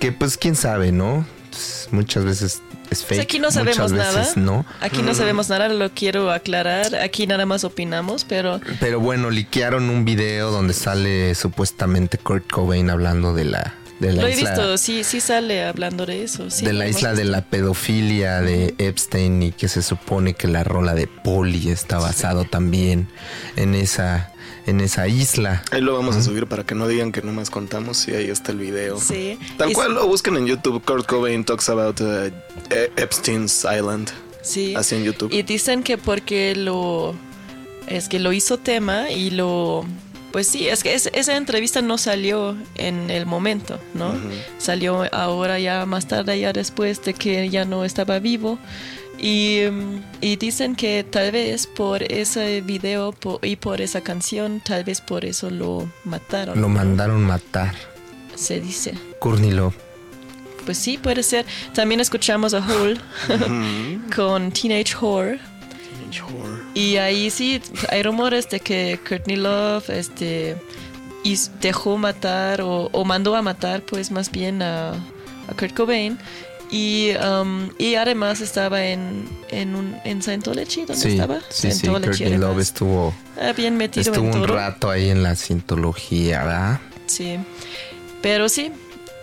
que pues quién sabe, ¿no? Pues, muchas veces es fake. Pues aquí no sabemos muchas nada. veces no. Aquí no sabemos nada, lo quiero aclarar. Aquí nada más opinamos, pero Pero bueno, liquearon un video donde sale supuestamente Kurt Cobain hablando de la, de la lo he isla. visto, sí, sí sale hablando de eso. sí, de la isla de visto. la pedofilia de Epstein y que se supone que la rola de Polly está basado también en esa en esa isla. Ahí lo vamos a subir para que no digan que nomás contamos. Sí, ahí está el video. Sí. Tal Y- cual lo busquen en YouTube. Kurt Cobain talks about uh, E- Epstein's Island. Sí. Así en YouTube. Y dicen que porque lo es que lo hizo tema y lo pues sí, es que es- esa entrevista no salió en el momento, ¿no? Salió ahora ya más tarde, ya después de que ya no estaba vivo. Y, y dicen que tal vez por ese video po- y por esa canción, tal vez por eso lo mataron. Lo mandaron matar. Se dice. Courtney Love. Pues sí, puede ser. También escuchamos a Hole con Teenage Horror. Y ahí sí, hay rumores de que Courtney Love este, is- dejó matar o, o mandó a matar, pues más bien a, a Kurt Cobain. Y, um, y además estaba en, en, un, en Scientology, ¿dónde Sí, estaba? sí, sí. Love estuvo, Ah, bien metido estuvo en un todo. rato ahí en la cientología, ¿verdad? Sí. Pero sí,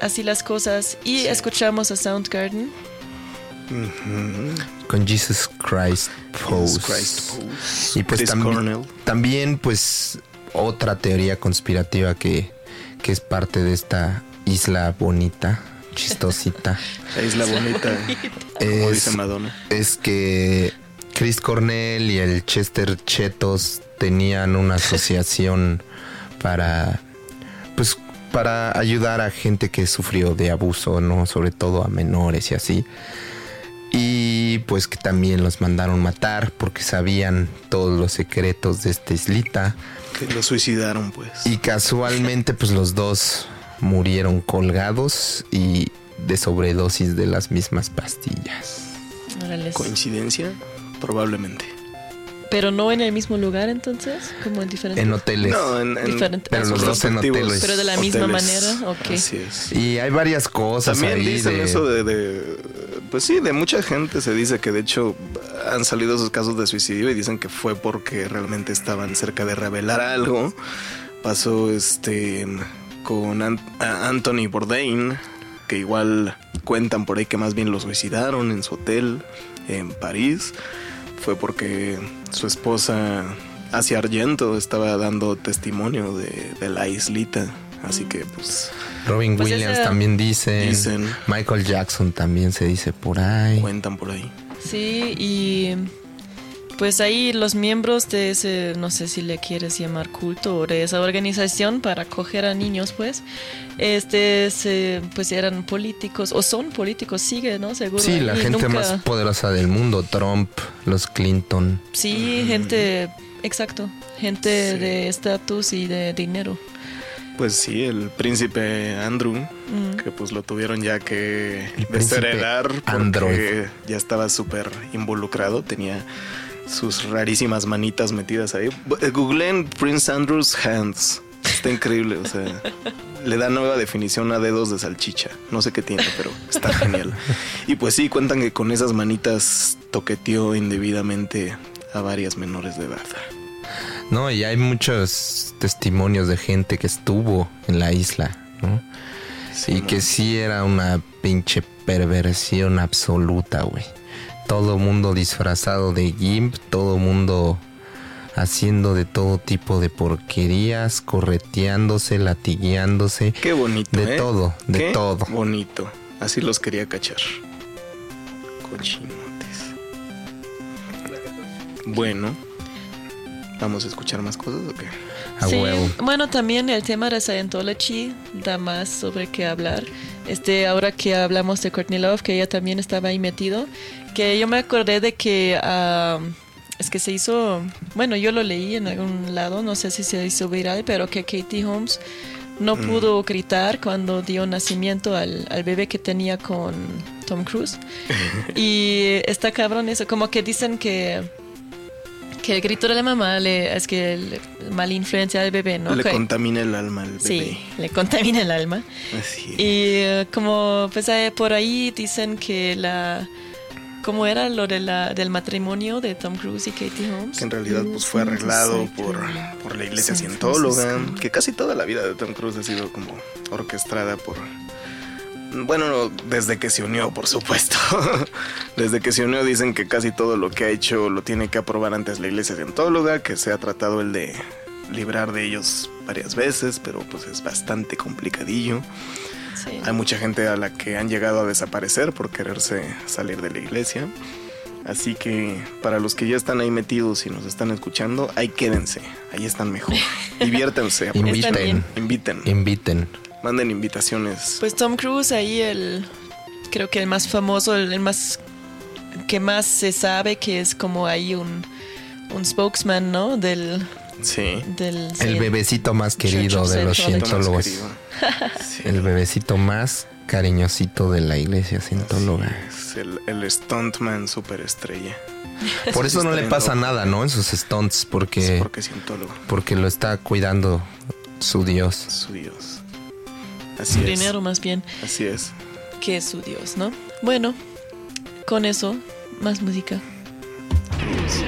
así las cosas. Y escuchamos a Soundgarden. Con Jesus Christ Pose. Christ Pose. Y pues Chris también, Cornell. también, pues, otra teoría conspirativa que, que es parte de esta isla bonita, chistosita. La isla bonita. como es, dice Madonna. es que Chris Cornell y el Chester Chetos tenían una asociación para pues para ayudar a gente que sufrió de abuso, ¿no? Sobre todo a menores y así. Y pues que también los mandaron matar porque sabían todos los secretos de esta islita. Que lo suicidaron, pues. Y casualmente pues los dos murieron colgados y de sobredosis de las mismas pastillas. ¿Coincidencia? Probablemente. Pero no en el mismo lugar entonces, como en diferentes. En hoteles. No, en, en Diferente- Pero los dos en hoteles. Pero de la misma hoteles. manera, ok. Así es. Y hay varias cosas También ahí dicen de- eso de, de- Pues sí, de mucha gente se dice que de hecho han salido esos casos de suicidio y dicen que fue porque realmente estaban cerca de revelar algo. Pasó este con Anthony Bourdain, que igual cuentan por ahí que más bien lo suicidaron en su hotel en París. Fue porque su esposa, Asia Argento, estaba dando testimonio de, de la islita. Así que pues Robin Pues Williams ese- también dicen, Dicen. Michael Jackson también se dice por ahí. cuentan por ahí. Sí, y pues ahí los miembros de ese, no sé si le quieres llamar culto o de esa organización para acoger a niños, pues, este, se, pues eran políticos o son políticos, sigue, ¿no? Seguro. Sí, la gente nunca- más poderosa del mundo, Trump, los Clinton. Sí, gente exacto. Gente Sí. de estatus y de dinero. Pues sí, el príncipe Andrew, Mm. que pues lo tuvieron ya que desheredar porque Android. ya estaba súper involucrado, tenía sus rarísimas manitas metidas ahí. Googleen Prince Andrew's Hands. Está increíble, o sea, le da nueva definición a dedos de salchicha. No sé qué tiene, pero está genial. Y pues sí, cuentan que con esas manitas toqueteó indebidamente a varias menores de edad. No, y hay muchos testimonios de gente que estuvo en la isla, ¿no? Sí, y ¿no? que sí era una pinche perversión absoluta, güey. Todo mundo disfrazado de Gimp, todo mundo haciendo de todo tipo de porquerías, correteándose, latigueándose. Qué bonito. De ¿eh? todo, de Qué todo. Bonito. Así los quería cachar. Cochinotes. Bueno. ¿Vamos a escuchar más cosas o qué? A sí, huevo. bueno, también el tema de Scientology da más sobre qué hablar. Este, ahora que hablamos de Courtney Love, que ella también estaba ahí metido, que yo me acordé de que ah, es que se hizo, bueno, yo lo leí en algún lado, no sé si se hizo viral, pero que Katie Holmes no Mm. pudo gritar cuando dio nacimiento al, al bebé que tenía con Tom Cruise. y está cabrón eso, como que dicen que que el grito de la mamá le, es que le, mala influencia al bebé, ¿no? Le Que- contamina el alma al bebé. Sí, le contamina el alma. Así es. Y eh, como pues eh, por ahí dicen que la ¿cómo era lo de la, del matrimonio de Tom Cruise y Katie Holmes? Que en realidad pues fue arreglado por, por la iglesia cientóloga. Que casi toda la vida de Tom Cruise ha sido como orquestada por... Bueno, desde que se unió, por supuesto. desde que se unió dicen que casi todo lo que ha hecho lo tiene que aprobar antes la iglesia cientóloga, que se ha tratado el de librar de ellos varias veces, pero pues es bastante complicadillo. Sí. Hay mucha gente a la que han llegado a desaparecer por quererse salir de la iglesia. Así que para los que ya están ahí metidos y nos están escuchando, ahí quédense. Ahí están mejor. Diviértanse. bien. Inviten. Inviten. Manden invitaciones. Pues Tom Cruise ahí el creo que el más famoso, el, el más que más se sabe que es como ahí un un spokesman, ¿no? Del Sí. del El sí, bebecito más querido de los cientólogos. Sí. El bebecito más cariñosito de la iglesia cientóloga. Es el, el stuntman superestrella. Por eso no le pasa nada, ¿no? En sus stunts, Es porque, porque es cientólogo. porque lo está cuidando su Dios. Su Dios. Así es. dinero más bien Así es. que es su Dios, ¿no? Bueno, con eso más música. Please,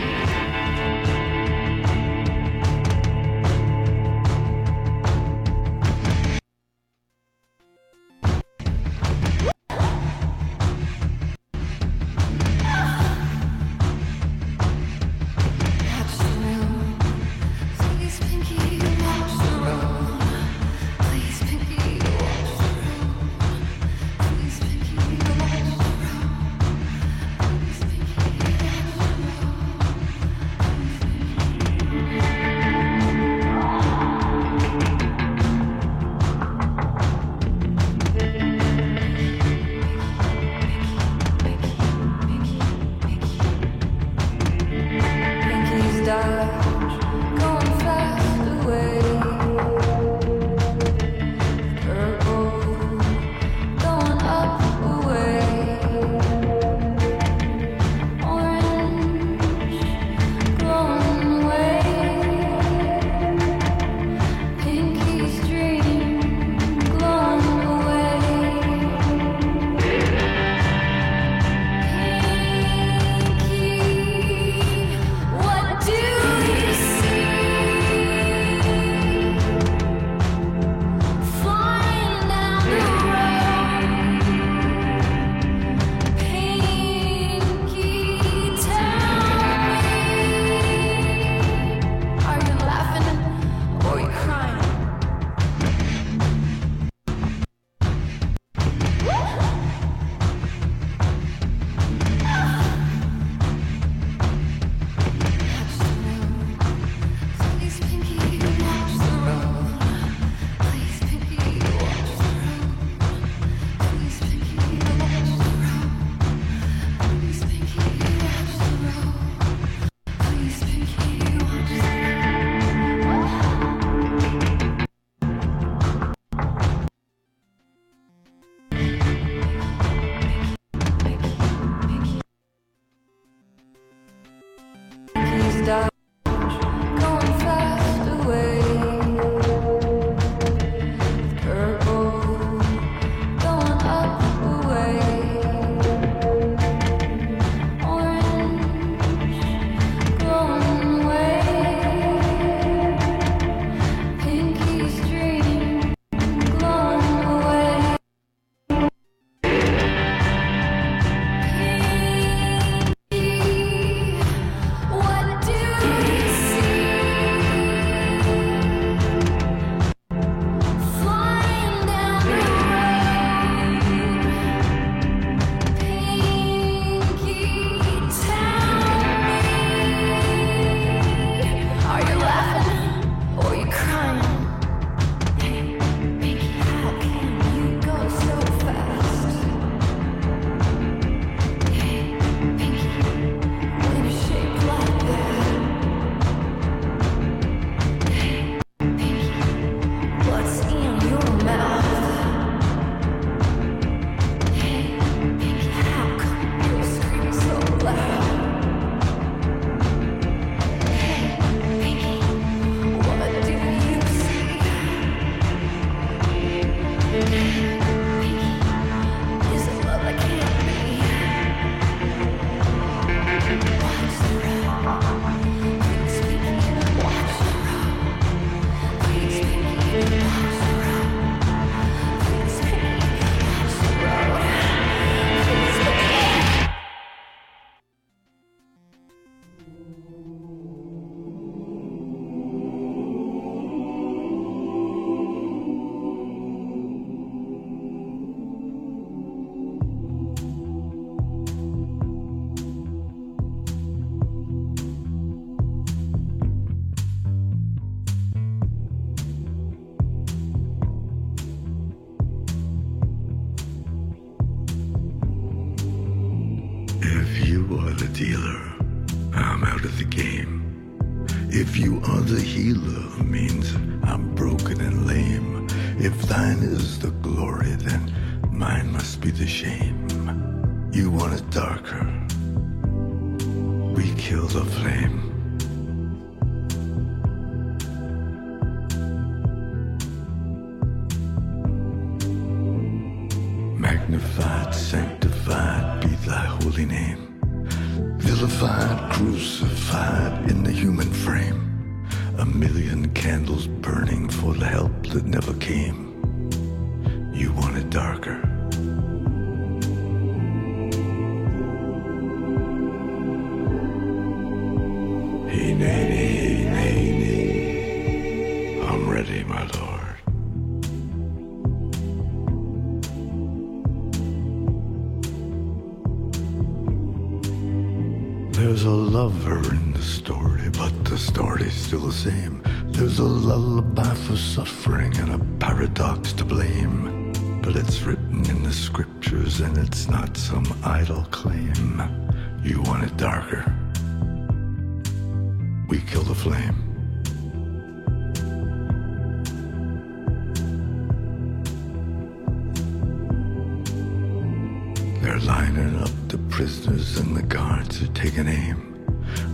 soldiers and the guards had taken aim.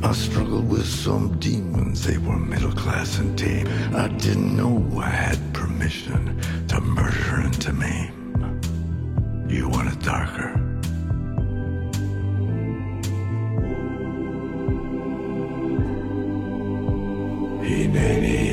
I struggled with some demons, they were middle class and tame. I didn't know I had permission to murder and to maim. You want it darker? Hineni.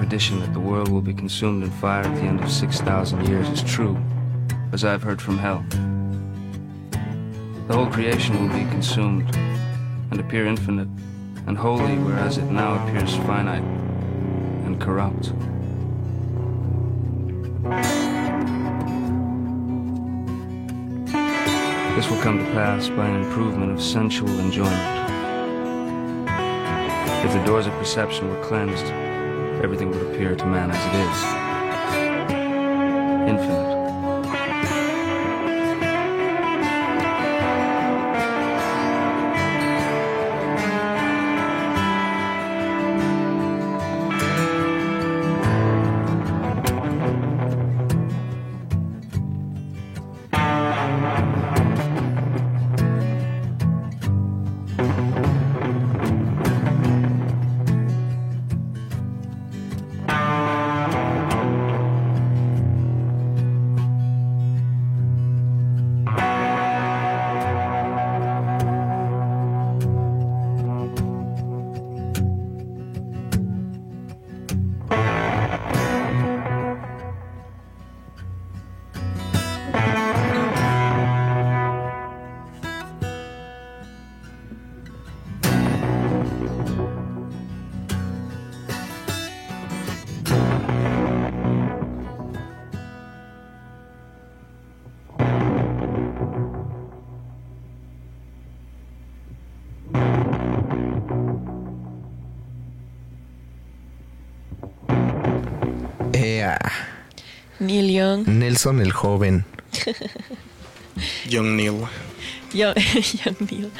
Tradition that the world will be consumed in fire at the end of 6,000 years is true, as I've heard from hell. The whole creation will be consumed and appear infinite and holy, whereas it now appears finite and corrupt. This will come to pass by an improvement of sensual enjoyment. If the doors of perception were cleansed, everything would appear to man as it is infinite. Nelson el joven. Young Neil. Young, Young Neil.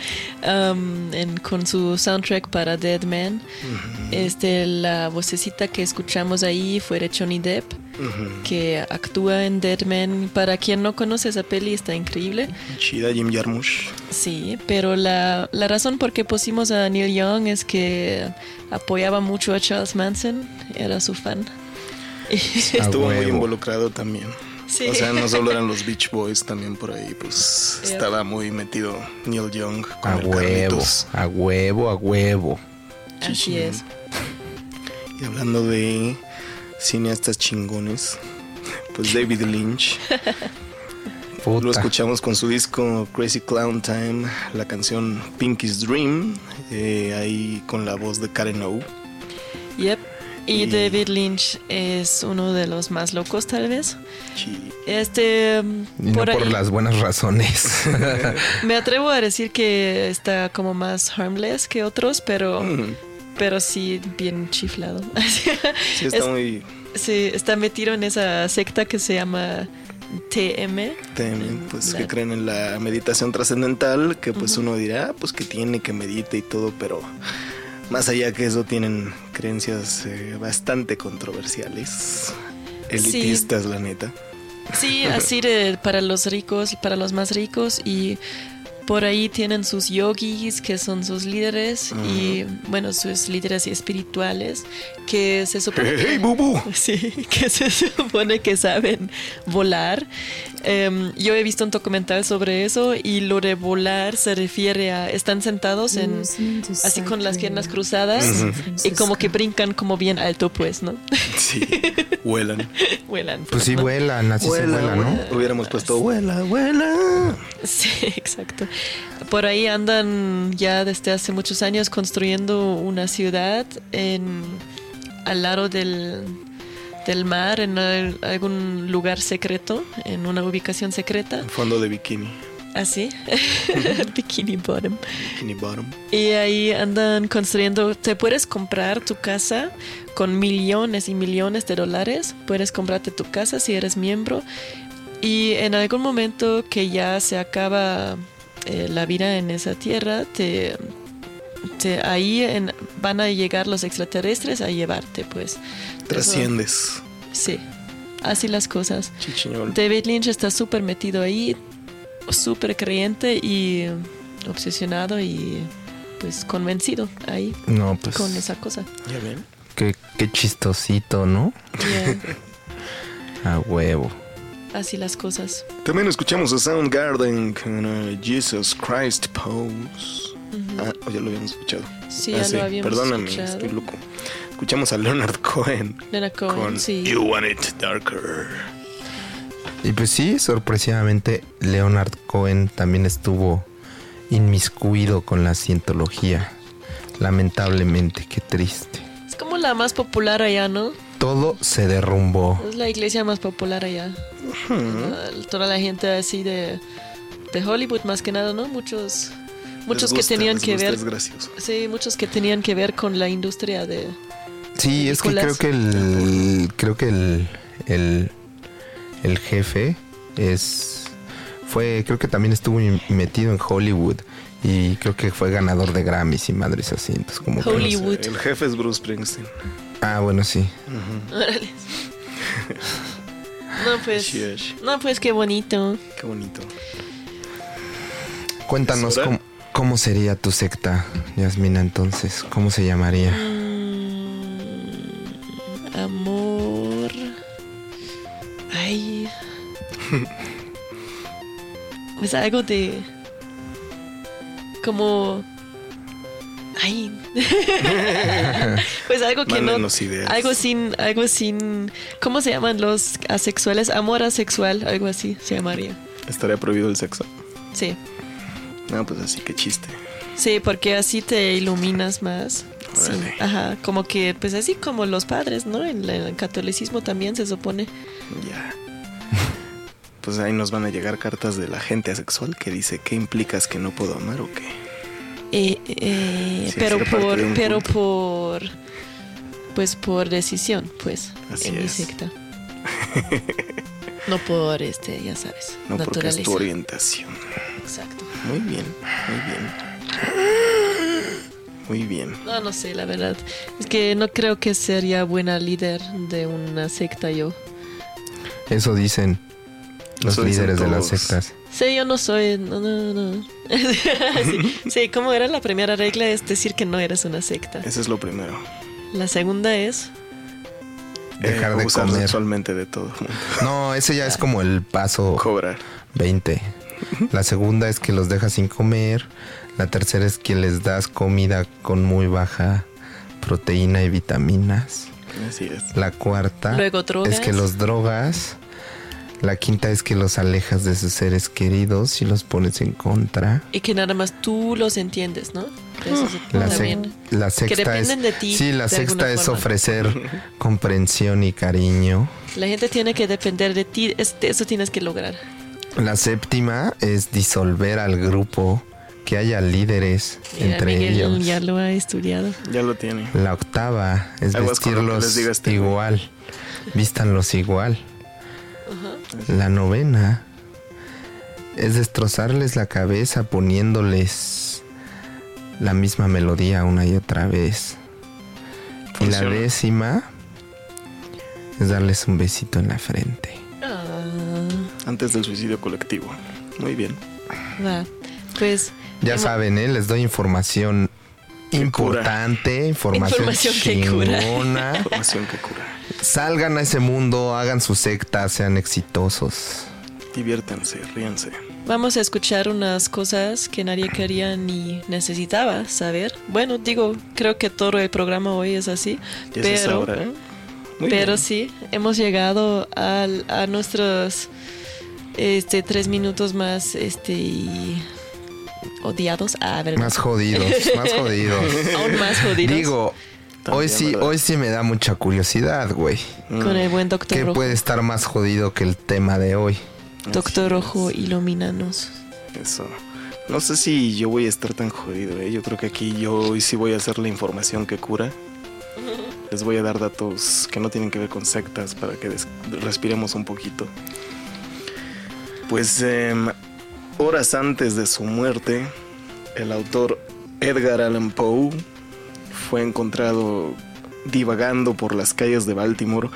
Um, en- con su soundtrack para Dead Man. Este, la vocecita que escuchamos ahí fue de Johnny Depp, Ujú. que actúa en Dead Man. Para quien no conoce esa peli, está increíble. Chida Jim Jarmusch. Sí, pero la, la razón por qué pusimos a Neil Young es que apoyaba mucho a Charles Manson, era su fan. Estuvo muy involucrado también. Sí. O sea, no solo eran los Beach Boys, también por ahí, pues Yeah. estaba muy metido Neil Young con A el huevo, Carlitos. a huevo, a huevo. Así es. Y hablando de cineastas chingones, pues David Lynch. Puta. Lo escuchamos con su disco Crazy Clown Time, la canción Pinky's Dream, eh, ahí con la voz de Karen O. Yep. Y David Lynch es uno de los más locos, tal vez. Este, Y no por por ahí, las buenas razones. me atrevo a decir que está como más harmless que otros, pero, pero sí bien chiflado. Sí, está Es- muy Sí, está metido en esa secta que se llama TM. Tem- pues La- que creen en la meditación trascendental, que pues uno dirá, "Ah, pues que tiene que medite y todo, pero más allá que eso tienen creencias eh, bastante controversiales, elitistas, la neta. Sí, así de para los ricos, para los más ricos y por ahí tienen sus yogis que son sus líderes y bueno, sus líderes espirituales que se supone Hey, hey, bubu. Sí, que se supone que saben volar. Em, yo he visto un documental sobre eso y lo de volar se refiere a están sentados en así con las piernas cruzadas y como que brincan como bien alto pues, ¿no? Sí, vuelan. Vuelan. Pues sí vuelan, así se vuela, ¿no? Hubiéramos puesto vuela, vuela. Sí, exacto. Por ahí andan ya desde hace muchos años construyendo una ciudad en al lado del, del mar, en al- algún lugar secreto, en una ubicación secreta. Fondo de bikini. Así, Bikini Bottom. Bikini bottom. Y ahí andan construyendo, te puedes comprar tu casa con millones y millones de dólares, puedes comprarte tu casa si eres miembro y en algún momento que ya se acaba eh, la vida en esa tierra, te, te- ahí en- van a llegar los extraterrestres a llevarte, pues. Trasciendes. Sí, así las cosas. Chichiñol. David Lynch está súper metido ahí, súper creyente y obsesionado y pues convencido ahí No, pues. con esa cosa. Ya ven. Qué, qué chistosito, ¿no? Yeah, A huevo. Así las cosas. También escuchamos a Soundgarden con uh, Jesus Christ Pose. Ah, o ya lo habíamos escuchado. Sí, Ah, ya lo habíamos Perdóname, escuchado. estoy loco. Escuchamos a Leonard Cohen Leonard Cohen, con sí. You Want It Darker. Y pues sí, sorpresivamente, Leonard Cohen también estuvo inmiscuido con la cientología. Lamentablemente, qué triste. Es como la más popular allá, ¿no? Todo se derrumbó. Es la iglesia más popular allá. Ah, Toda la gente así de, de Hollywood, más que nada, ¿no? Muchos, muchos que tenían que ver. es gracioso. Sí, muchos que tenían que ver con la industria de. Sí, es que creo que el creo que el, el el jefe es fue creo que también estuvo metido en Hollywood y creo que fue ganador de Grammys y madres así, entonces como que- Hollywood. El jefe es Bruce Springsteen. Ah, bueno, sí. Órale. No, pues. No, pues qué bonito. Qué bonito. Cuéntanos cómo sería tu secta, Yasmina, entonces, ¿cómo se llamaría? Mm, amor. Ay. Pues algo de. Como. Ay. pues algo que no. Ideas. Algo sin. Algo sin. ¿Cómo se llaman los asexuales? Amor asexual, algo así se llamaría. ¿Estaría prohibido el sexo? Sí. No, pues así que chiste. Sí, porque así te iluminas más. Sí, ajá, como que, pues así como los padres, ¿no? En el catolicismo también se supone. Ya. Pues ahí nos van a llegar cartas de la gente asexual que dice, ¿qué implicas que no puedo amar o qué? Eh, eh, Sí, pero por, pero por, pues por decisión, pues, Así en mi secta. no por, este, ya sabes, No porque es naturaleza. tu orientación. Exacto. Muy bien, muy bien. Muy bien. No, no sé, la verdad. Es que no creo que sería buena líder de una secta yo. Eso dicen los Eso líderes de las sectas. Sí, yo no soy. No, no, no. sí, sí, como era la primera regla es decir que no eres una secta. Ese es lo primero. La segunda es. Dejar de abusar comer. sexualmente de todo. mundo. No, ese ya es como el paso Cobrar. 20. La segunda es que los dejas sin comer. La tercera es que les das comida con muy baja proteína y vitaminas. Así es. La cuarta Luego es que los drogas. La quinta es que los alejas de sus seres queridos y los pones en contra. Y que nada más tú los entiendes, ¿no? Es La, también. la que sexta es dependen de ti. sí, la de sexta es forma. ofrecer comprensión y cariño. La gente tiene que depender de ti. es- eso tienes que lograr. La séptima es disolver al grupo, que haya líderes Mira, entre Miguel ellos. ya lo ha estudiado. Ya lo tiene. La octava es Aguas que vestirlos este igual, vístanlos igual. La novena es destrozarles la cabeza poniéndoles la misma melodía una y otra vez. Y la décima es darles un besito en la frente. Ah, Antes del suicidio colectivo. Muy bien. va. Pues. Ya saben, ¿eh? les doy información importante, información, Información que cura. chingona. Información que cura. Salgan a ese mundo, hagan su secta, sean exitosos. Diviértanse, ríanse. Vamos a escuchar unas cosas que nadie quería ni necesitaba saber. Bueno, digo, creo que todo el programa hoy es así. Ya pero ¿eh? Pero bien. sí, hemos llegado al- a nuestros este, tres minutos más este, y odiados. Ah, ¿verdad? Más jodidos, más jodidos. Aún más jodidos. Digo, hoy sí, ¿verdad? hoy sí me da mucha curiosidad, güey. Con el buen Doctor ¿Qué Rojo. puede estar más jodido que el tema de hoy? Doctor Rojo, ilumínanos. Eso. No sé si yo voy a estar tan jodido, ¿eh? Yo creo que aquí yo hoy sí voy a hacer la información que cura. Les voy a dar datos que no tienen que ver con sectas para que respiremos un poquito. Pues em, horas antes de su muerte, el autor Edgar Allan Poe fue encontrado divagando por las calles de Baltimore,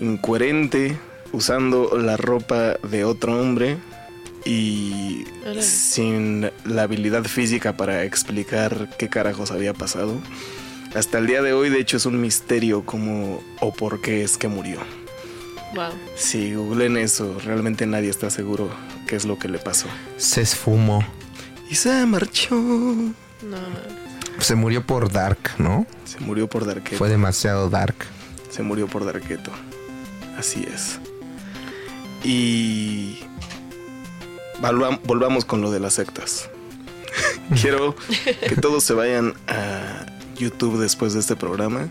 incoherente, usando la ropa de otro hombre y sin la habilidad física para explicar qué carajos había pasado. Hasta el día de hoy, de hecho, es un misterio cómo o por qué es que murió. Wow. Si googleen eso, realmente nadie está seguro qué es lo que le pasó. Se esfumó. Y se marchó. No, no. Se murió por Dark, ¿no? Se murió por Darketo. Fue demasiado Dark. Se murió por Darketo. Así es. Y volvam- volvamos con lo de las sectas. Quiero que todos se vayan a YouTube después de este programa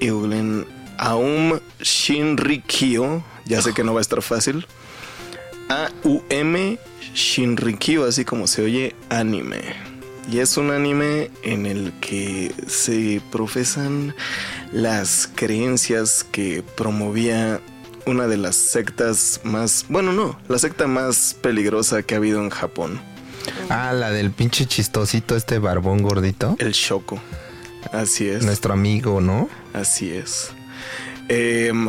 y googlen Aum Shinrikyo. Ya sé que no va a estar fácil. A-U-M Shinrikyo, así como se oye, anime. Y es un anime en el que se profesan las creencias que promovía una de las sectas más, bueno, no, la secta más peligrosa que ha habido en Japón, Ah, la del pinche chistosito, este barbón gordito. el Shoko. Así es. Nuestro amigo, ¿no? Así es. Em,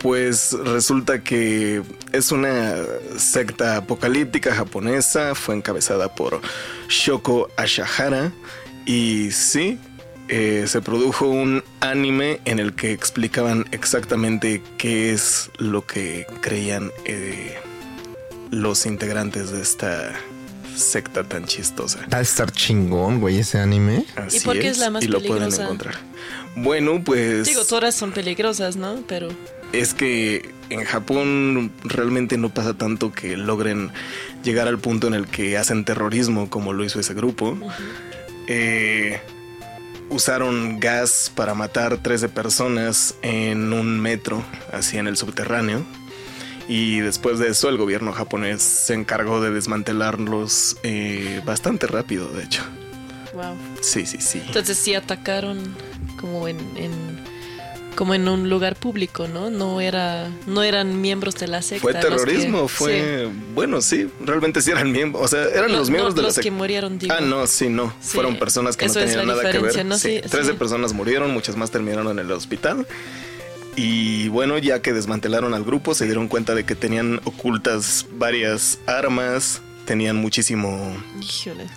pues resulta que es una secta apocalíptica japonesa, fue encabezada por Shoko Ashihara y sí, eh, se produjo un anime en el que explicaban exactamente qué es lo que creían eh, los integrantes de esta secta tan chistosa. Va a estar chingón, güey, ese anime. Así por qué es la más y lo pueden peligrosa? encontrar. Bueno, pues Digo, todas son peligrosas, ¿no? Pero es que en Japón realmente no pasa tanto que logren llegar al punto en el que hacen terrorismo como lo hizo ese grupo. Eh, usaron gas para matar 13 personas en un metro, así en el subterráneo. Y después de eso el gobierno japonés se encargó de desmantelarlos eh, bastante rápido, de hecho. wow. Sí, sí, sí. Entonces sí atacaron como en, en- como en un lugar público, ¿no? No era no eran miembros de la secta. Fue que- terrorismo, fue... Bueno, sí, realmente sí eran miembros, o sea, eran los miembros no, de la los que secta. murieron, digo. Ah, no, sí, no. Sí, Fueron personas que no eso tenían nada que ver. ¿no? Sí, Sí, 13 sí. personas murieron, muchas más terminaron en el hospital. Y bueno, ya que desmantelaron al grupo, se dieron cuenta de que tenían ocultas varias armas, tenían muchísimo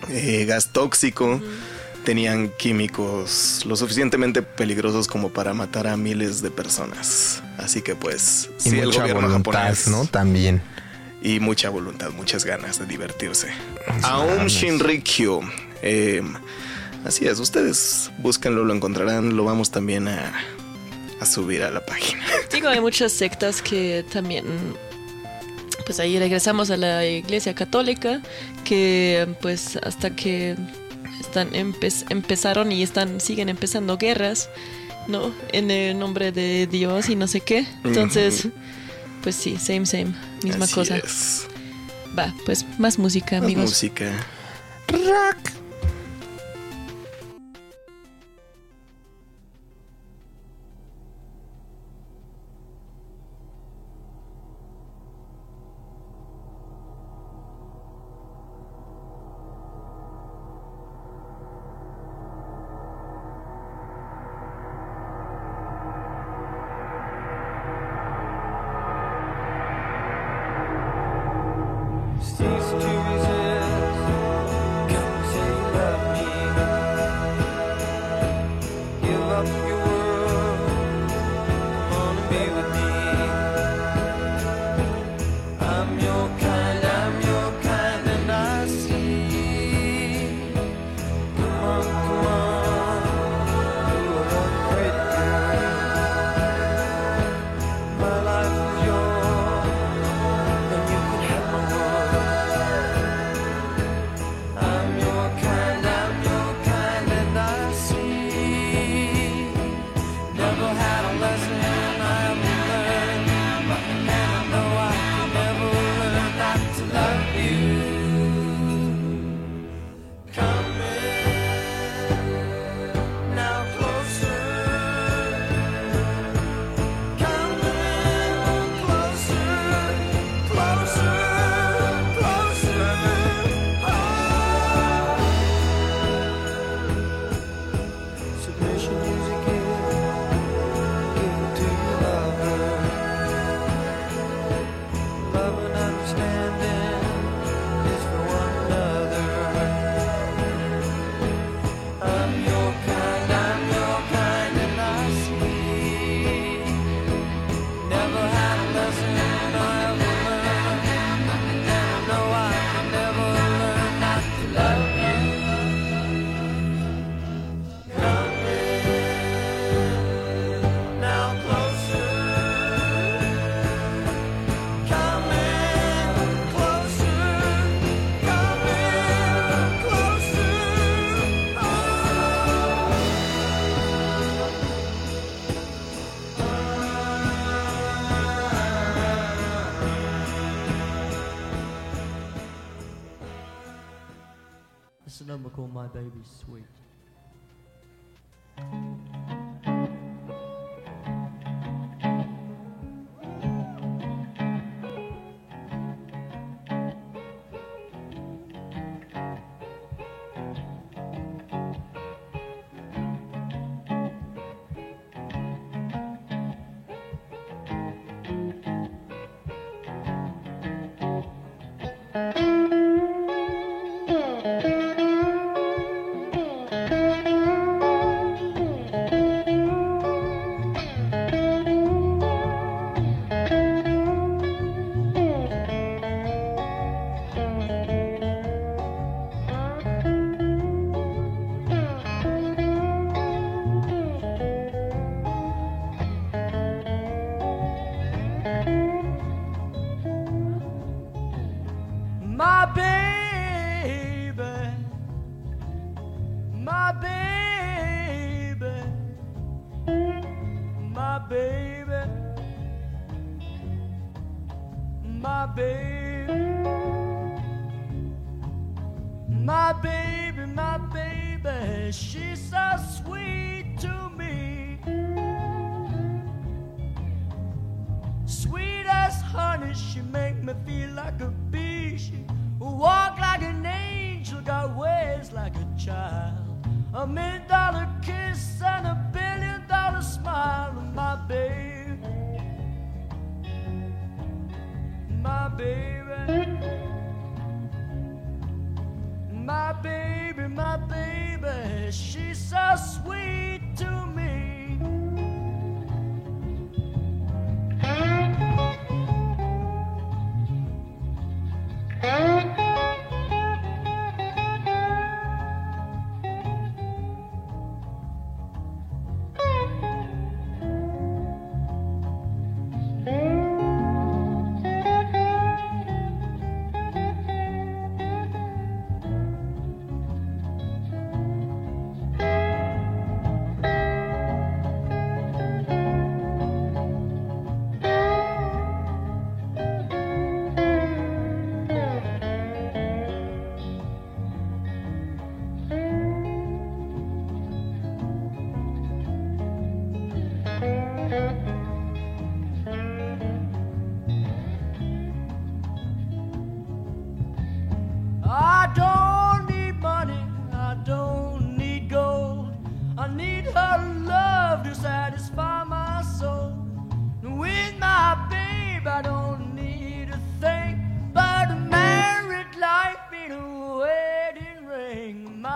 eh, gas tóxico, tenían químicos lo suficientemente peligrosos como para matar a miles de personas. Así que pues, Y sí, el mucha gobierno voluntad, japonés ¿no? También. y mucha voluntad, muchas ganas de divertirse. Aum Shinrikyo. Eh, así es, ustedes búsquenlo, lo encontrarán, lo vamos también a, a subir a la página. Digo, hay muchas sectas que también, pues ahí regresamos a la iglesia católica, que pues hasta que están empe- empezaron y están siguen empezando guerras, ¿no? En el nombre de Dios y no sé qué. Entonces, pues sí, same, same, misma Así cosa. es. Va, pues más música, Más amigos. música. Stays baby sweet.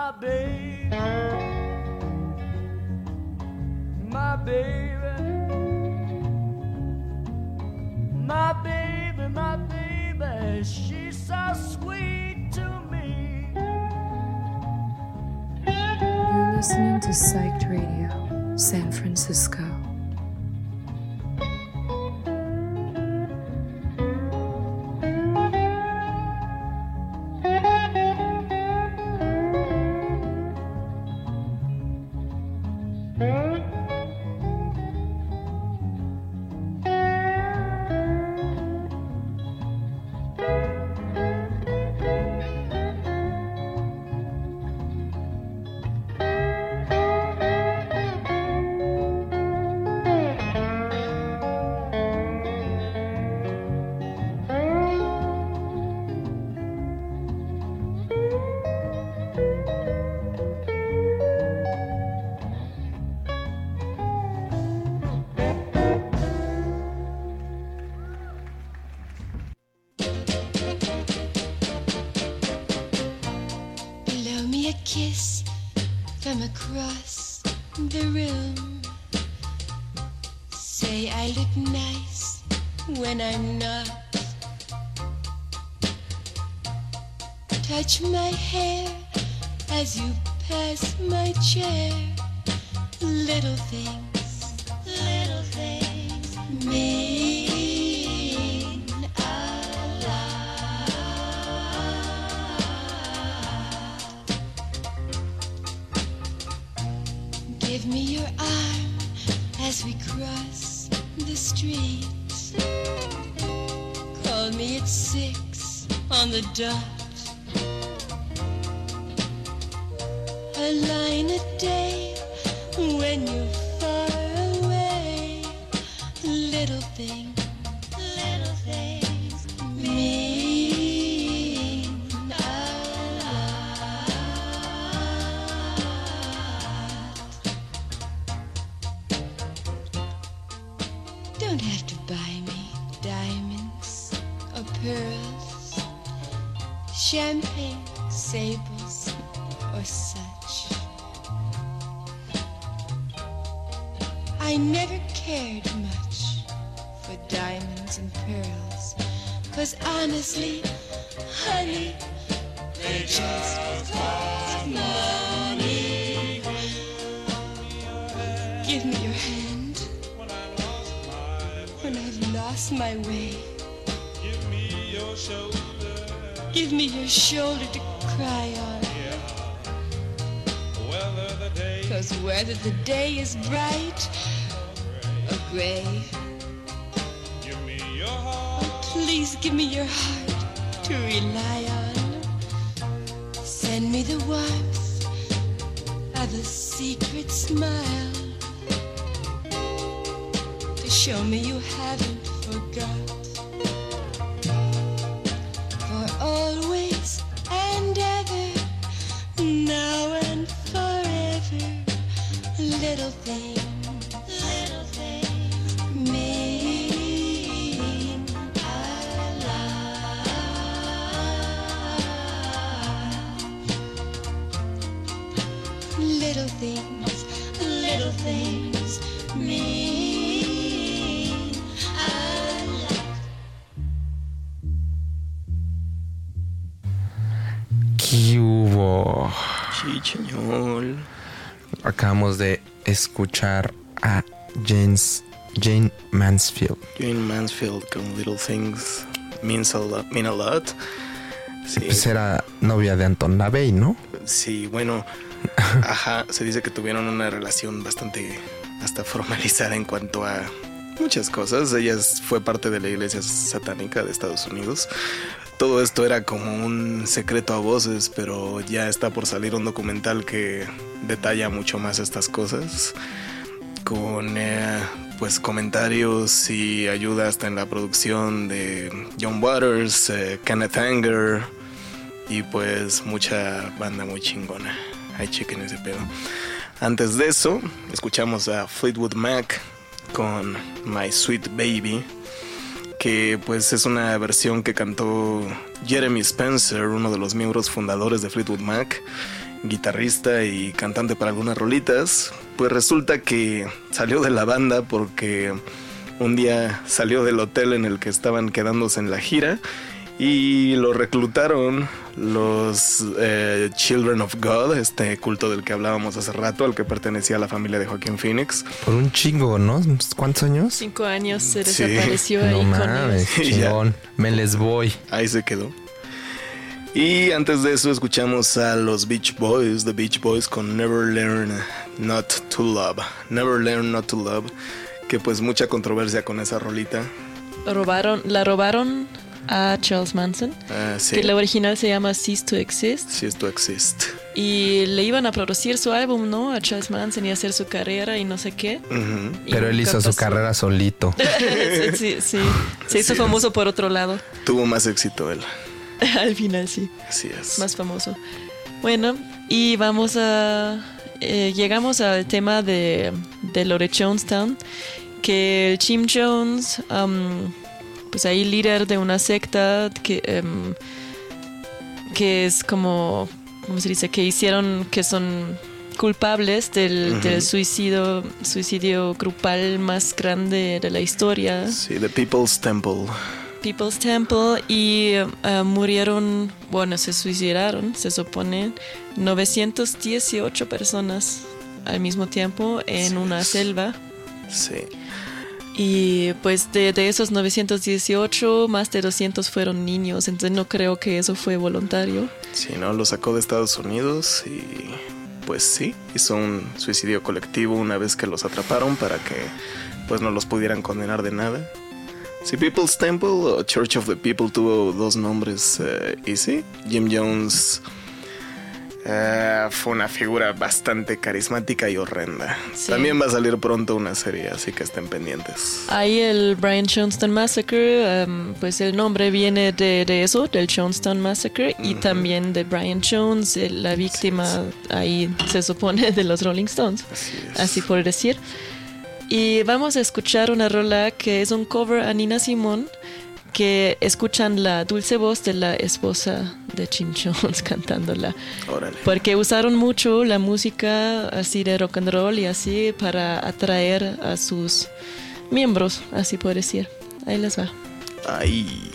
my baby, my baby, my baby, my baby. She's so sweet to me. You're listening to Psyched Radio, San Francisco. Little things, little things mean a lot. ¿Qué hubo? Sí, señor. Acabamos de escuchar a James, Jane Mansfield. Jane Mansfield con Little Things means a lot, mean a lot. Sí, Pues era novia de Anton LaVey, ¿no? sí, bueno, ajá, se dice que tuvieron una relación bastante hasta formalizada en cuanto a muchas cosas. Ella fue parte de la iglesia satánica de Estados Unidos. Todo esto era como un secreto a voces, pero ya está por salir un documental que detalla mucho más estas cosas. Con eh, pues comentarios y ayuda hasta en la producción de John Waters, eh, Kenneth Anger y pues mucha banda muy chingona. Ahí chequen ese pedo. Antes de eso, escuchamos a Fleetwood Mac con My Sweet Baby, que pues es una versión que cantó Jeremy Spencer, uno de los miembros fundadores de Fleetwood Mac, guitarrista y cantante para algunas rolitas. Pues resulta que salió de la banda porque un día salió del hotel en el que estaban quedándose en la gira y lo reclutaron los eh, Children of God, este culto del que hablábamos hace rato, al que pertenecía a la familia de Joaquín Phoenix. Por un chingo, ¿no? ¿Cuántos años? Cinco años se Sí. desapareció ahí No con mames, chingón. Me les voy. Ahí se quedó. Y antes de eso escuchamos a los Beach Boys, The Beach Boys con Never Learn Not to Love. Never Learn Not to Love, que pues mucha controversia con esa rolita. Robaron, la robaron a Charles Manson, Ah, sí. que la original se llama Cease to Exist. Si esto existe. Y le iban a producir su álbum, ¿no? A Charles Manson y hacer su carrera y no sé qué. Pero él hizo su carrera solito. sí, sí. Se hizo Sí. famoso por otro lado. Tuvo más éxito él. Al final, sí. Así es. Más famoso. Bueno, y vamos a... eh, llegamos al tema de, de lo de Jonestown, que Jim Jones, um, pues ahí líder de una secta que, em, que es como, ¿cómo se dice? Que hicieron, que son culpables del, del suicidio, suicidio grupal más grande de la historia. Sí, The People's Temple. People's Temple y eh, murieron, bueno, se suicidaron, se supone, 918 personas al mismo tiempo en una selva. Sí. Y pues de, de esos 918, más de 200 fueron niños, entonces no creo que eso fue voluntario. Sí, ¿no? Lo sacó de Estados Unidos y pues sí, hizo un suicidio colectivo una vez que los atraparon para que pues no los pudieran condenar de nada. Sí, People's Temple o Church of the People tuvo dos nombres eh, y sí, Jim Jones Eh, fue una figura bastante carismática y horrenda. Sí. También va a salir pronto una serie, así que estén pendientes. Ahí el Brian Johnston Massacre, em, pues el nombre viene de, de eso, del Johnstown Massacre, y también de Brian Jones, la víctima ahí se supone de los Rolling Stones, así, por decir. Y vamos a escuchar una rola que es un cover a Nina Simón, que escuchan la dulce voz de la esposa de Jones cantándola. Órale. Porque usaron mucho la música así de rock and roll y así para atraer a sus miembros, así por decir. Ahí les va. Ay.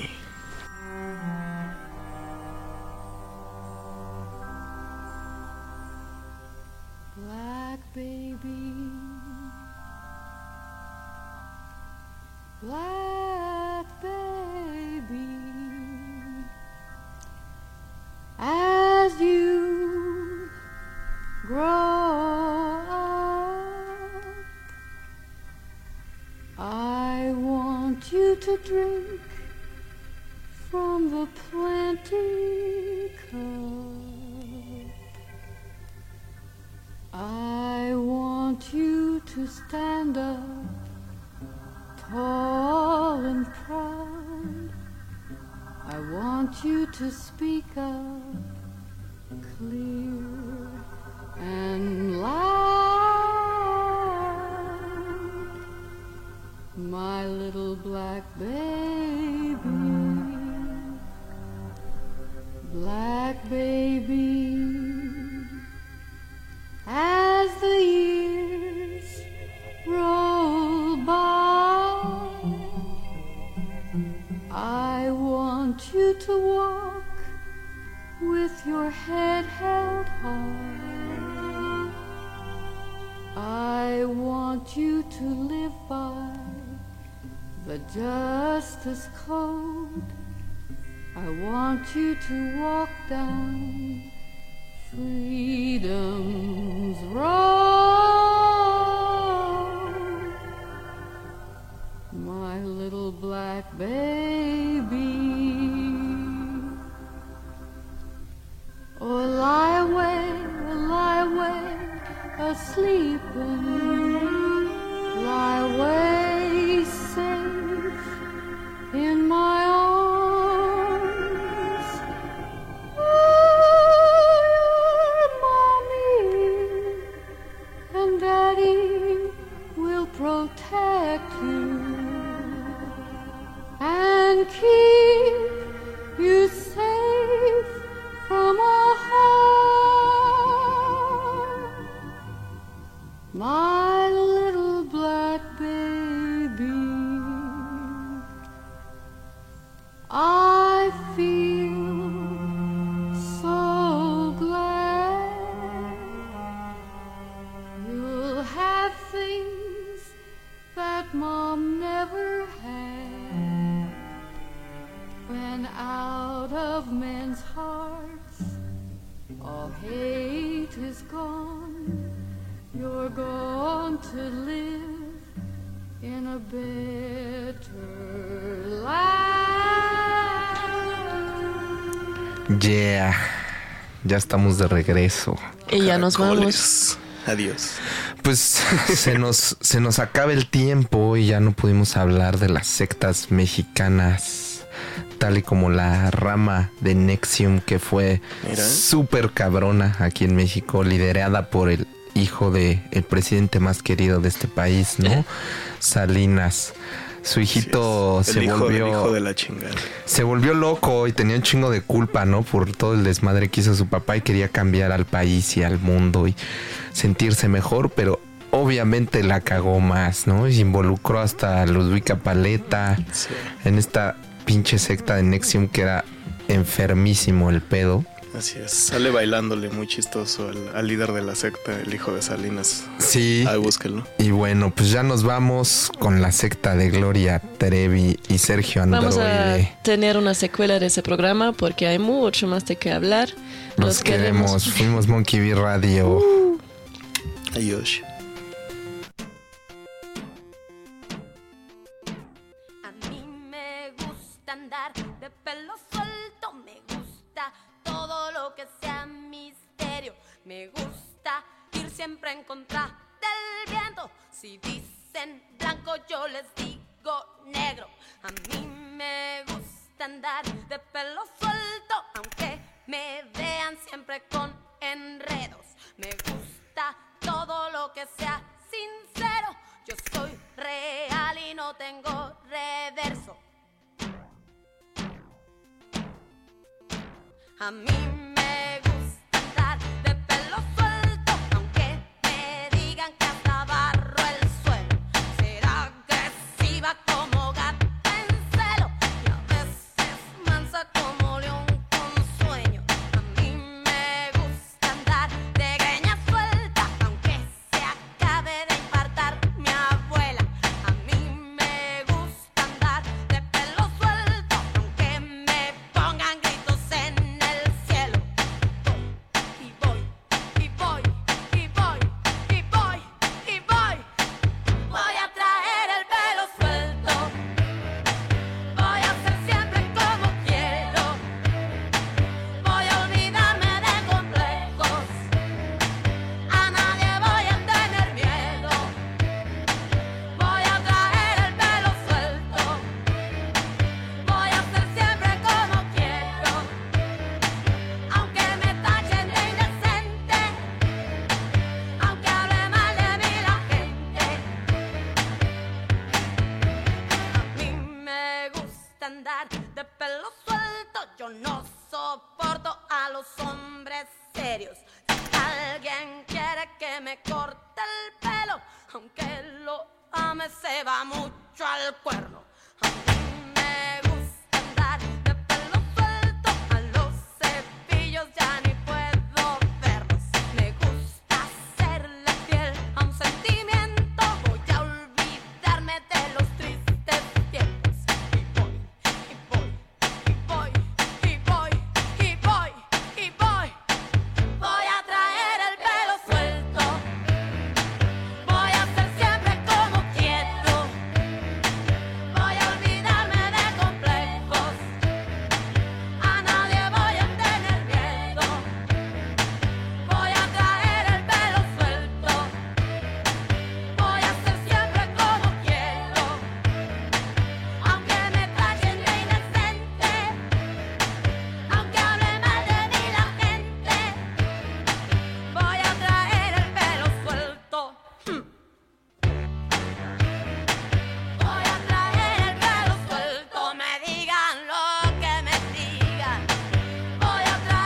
Ya estamos de regreso. Y ya nos vamos. Adiós. Pues se nos, se nos acaba el tiempo y ya no pudimos hablar de las sectas mexicanas, tal y como la rama de Nexium que fue súper cabrona aquí en México, liderada por el hijo de el presidente más querido de este país, ¿no? Salinas. Su hijito se hijo volvió del hijo de la chingada. se volvió loco y tenía un chingo de culpa, ¿no? Por todo el desmadre que hizo su papá y quería cambiar al país y al mundo y sentirse mejor, pero obviamente la cagó más, ¿no? Y involucró hasta a Ludwika Paleta en esta pinche secta de Nexium que era enfermísimo el pedo. Así es. Sale bailándole muy chistoso al, al líder de la secta, el hijo de Salinas. Sí. Ahí búsquenlo. Y bueno, pues ya nos vamos con la secta de Gloria Trevi y Sergio Vamos Androide. a tener una secuela de ese programa porque hay mucho más de qué hablar. Los queremos. Fuimos Monkey Bee Radio. Adiós. Me gusta ir siempre en contra del viento. Si dicen blanco, yo les digo negro. A mí me gusta andar de pelo suelto, aunque me vean siempre con enredos. Me gusta todo lo que sea sincero. Yo soy real y no tengo reverso. A mí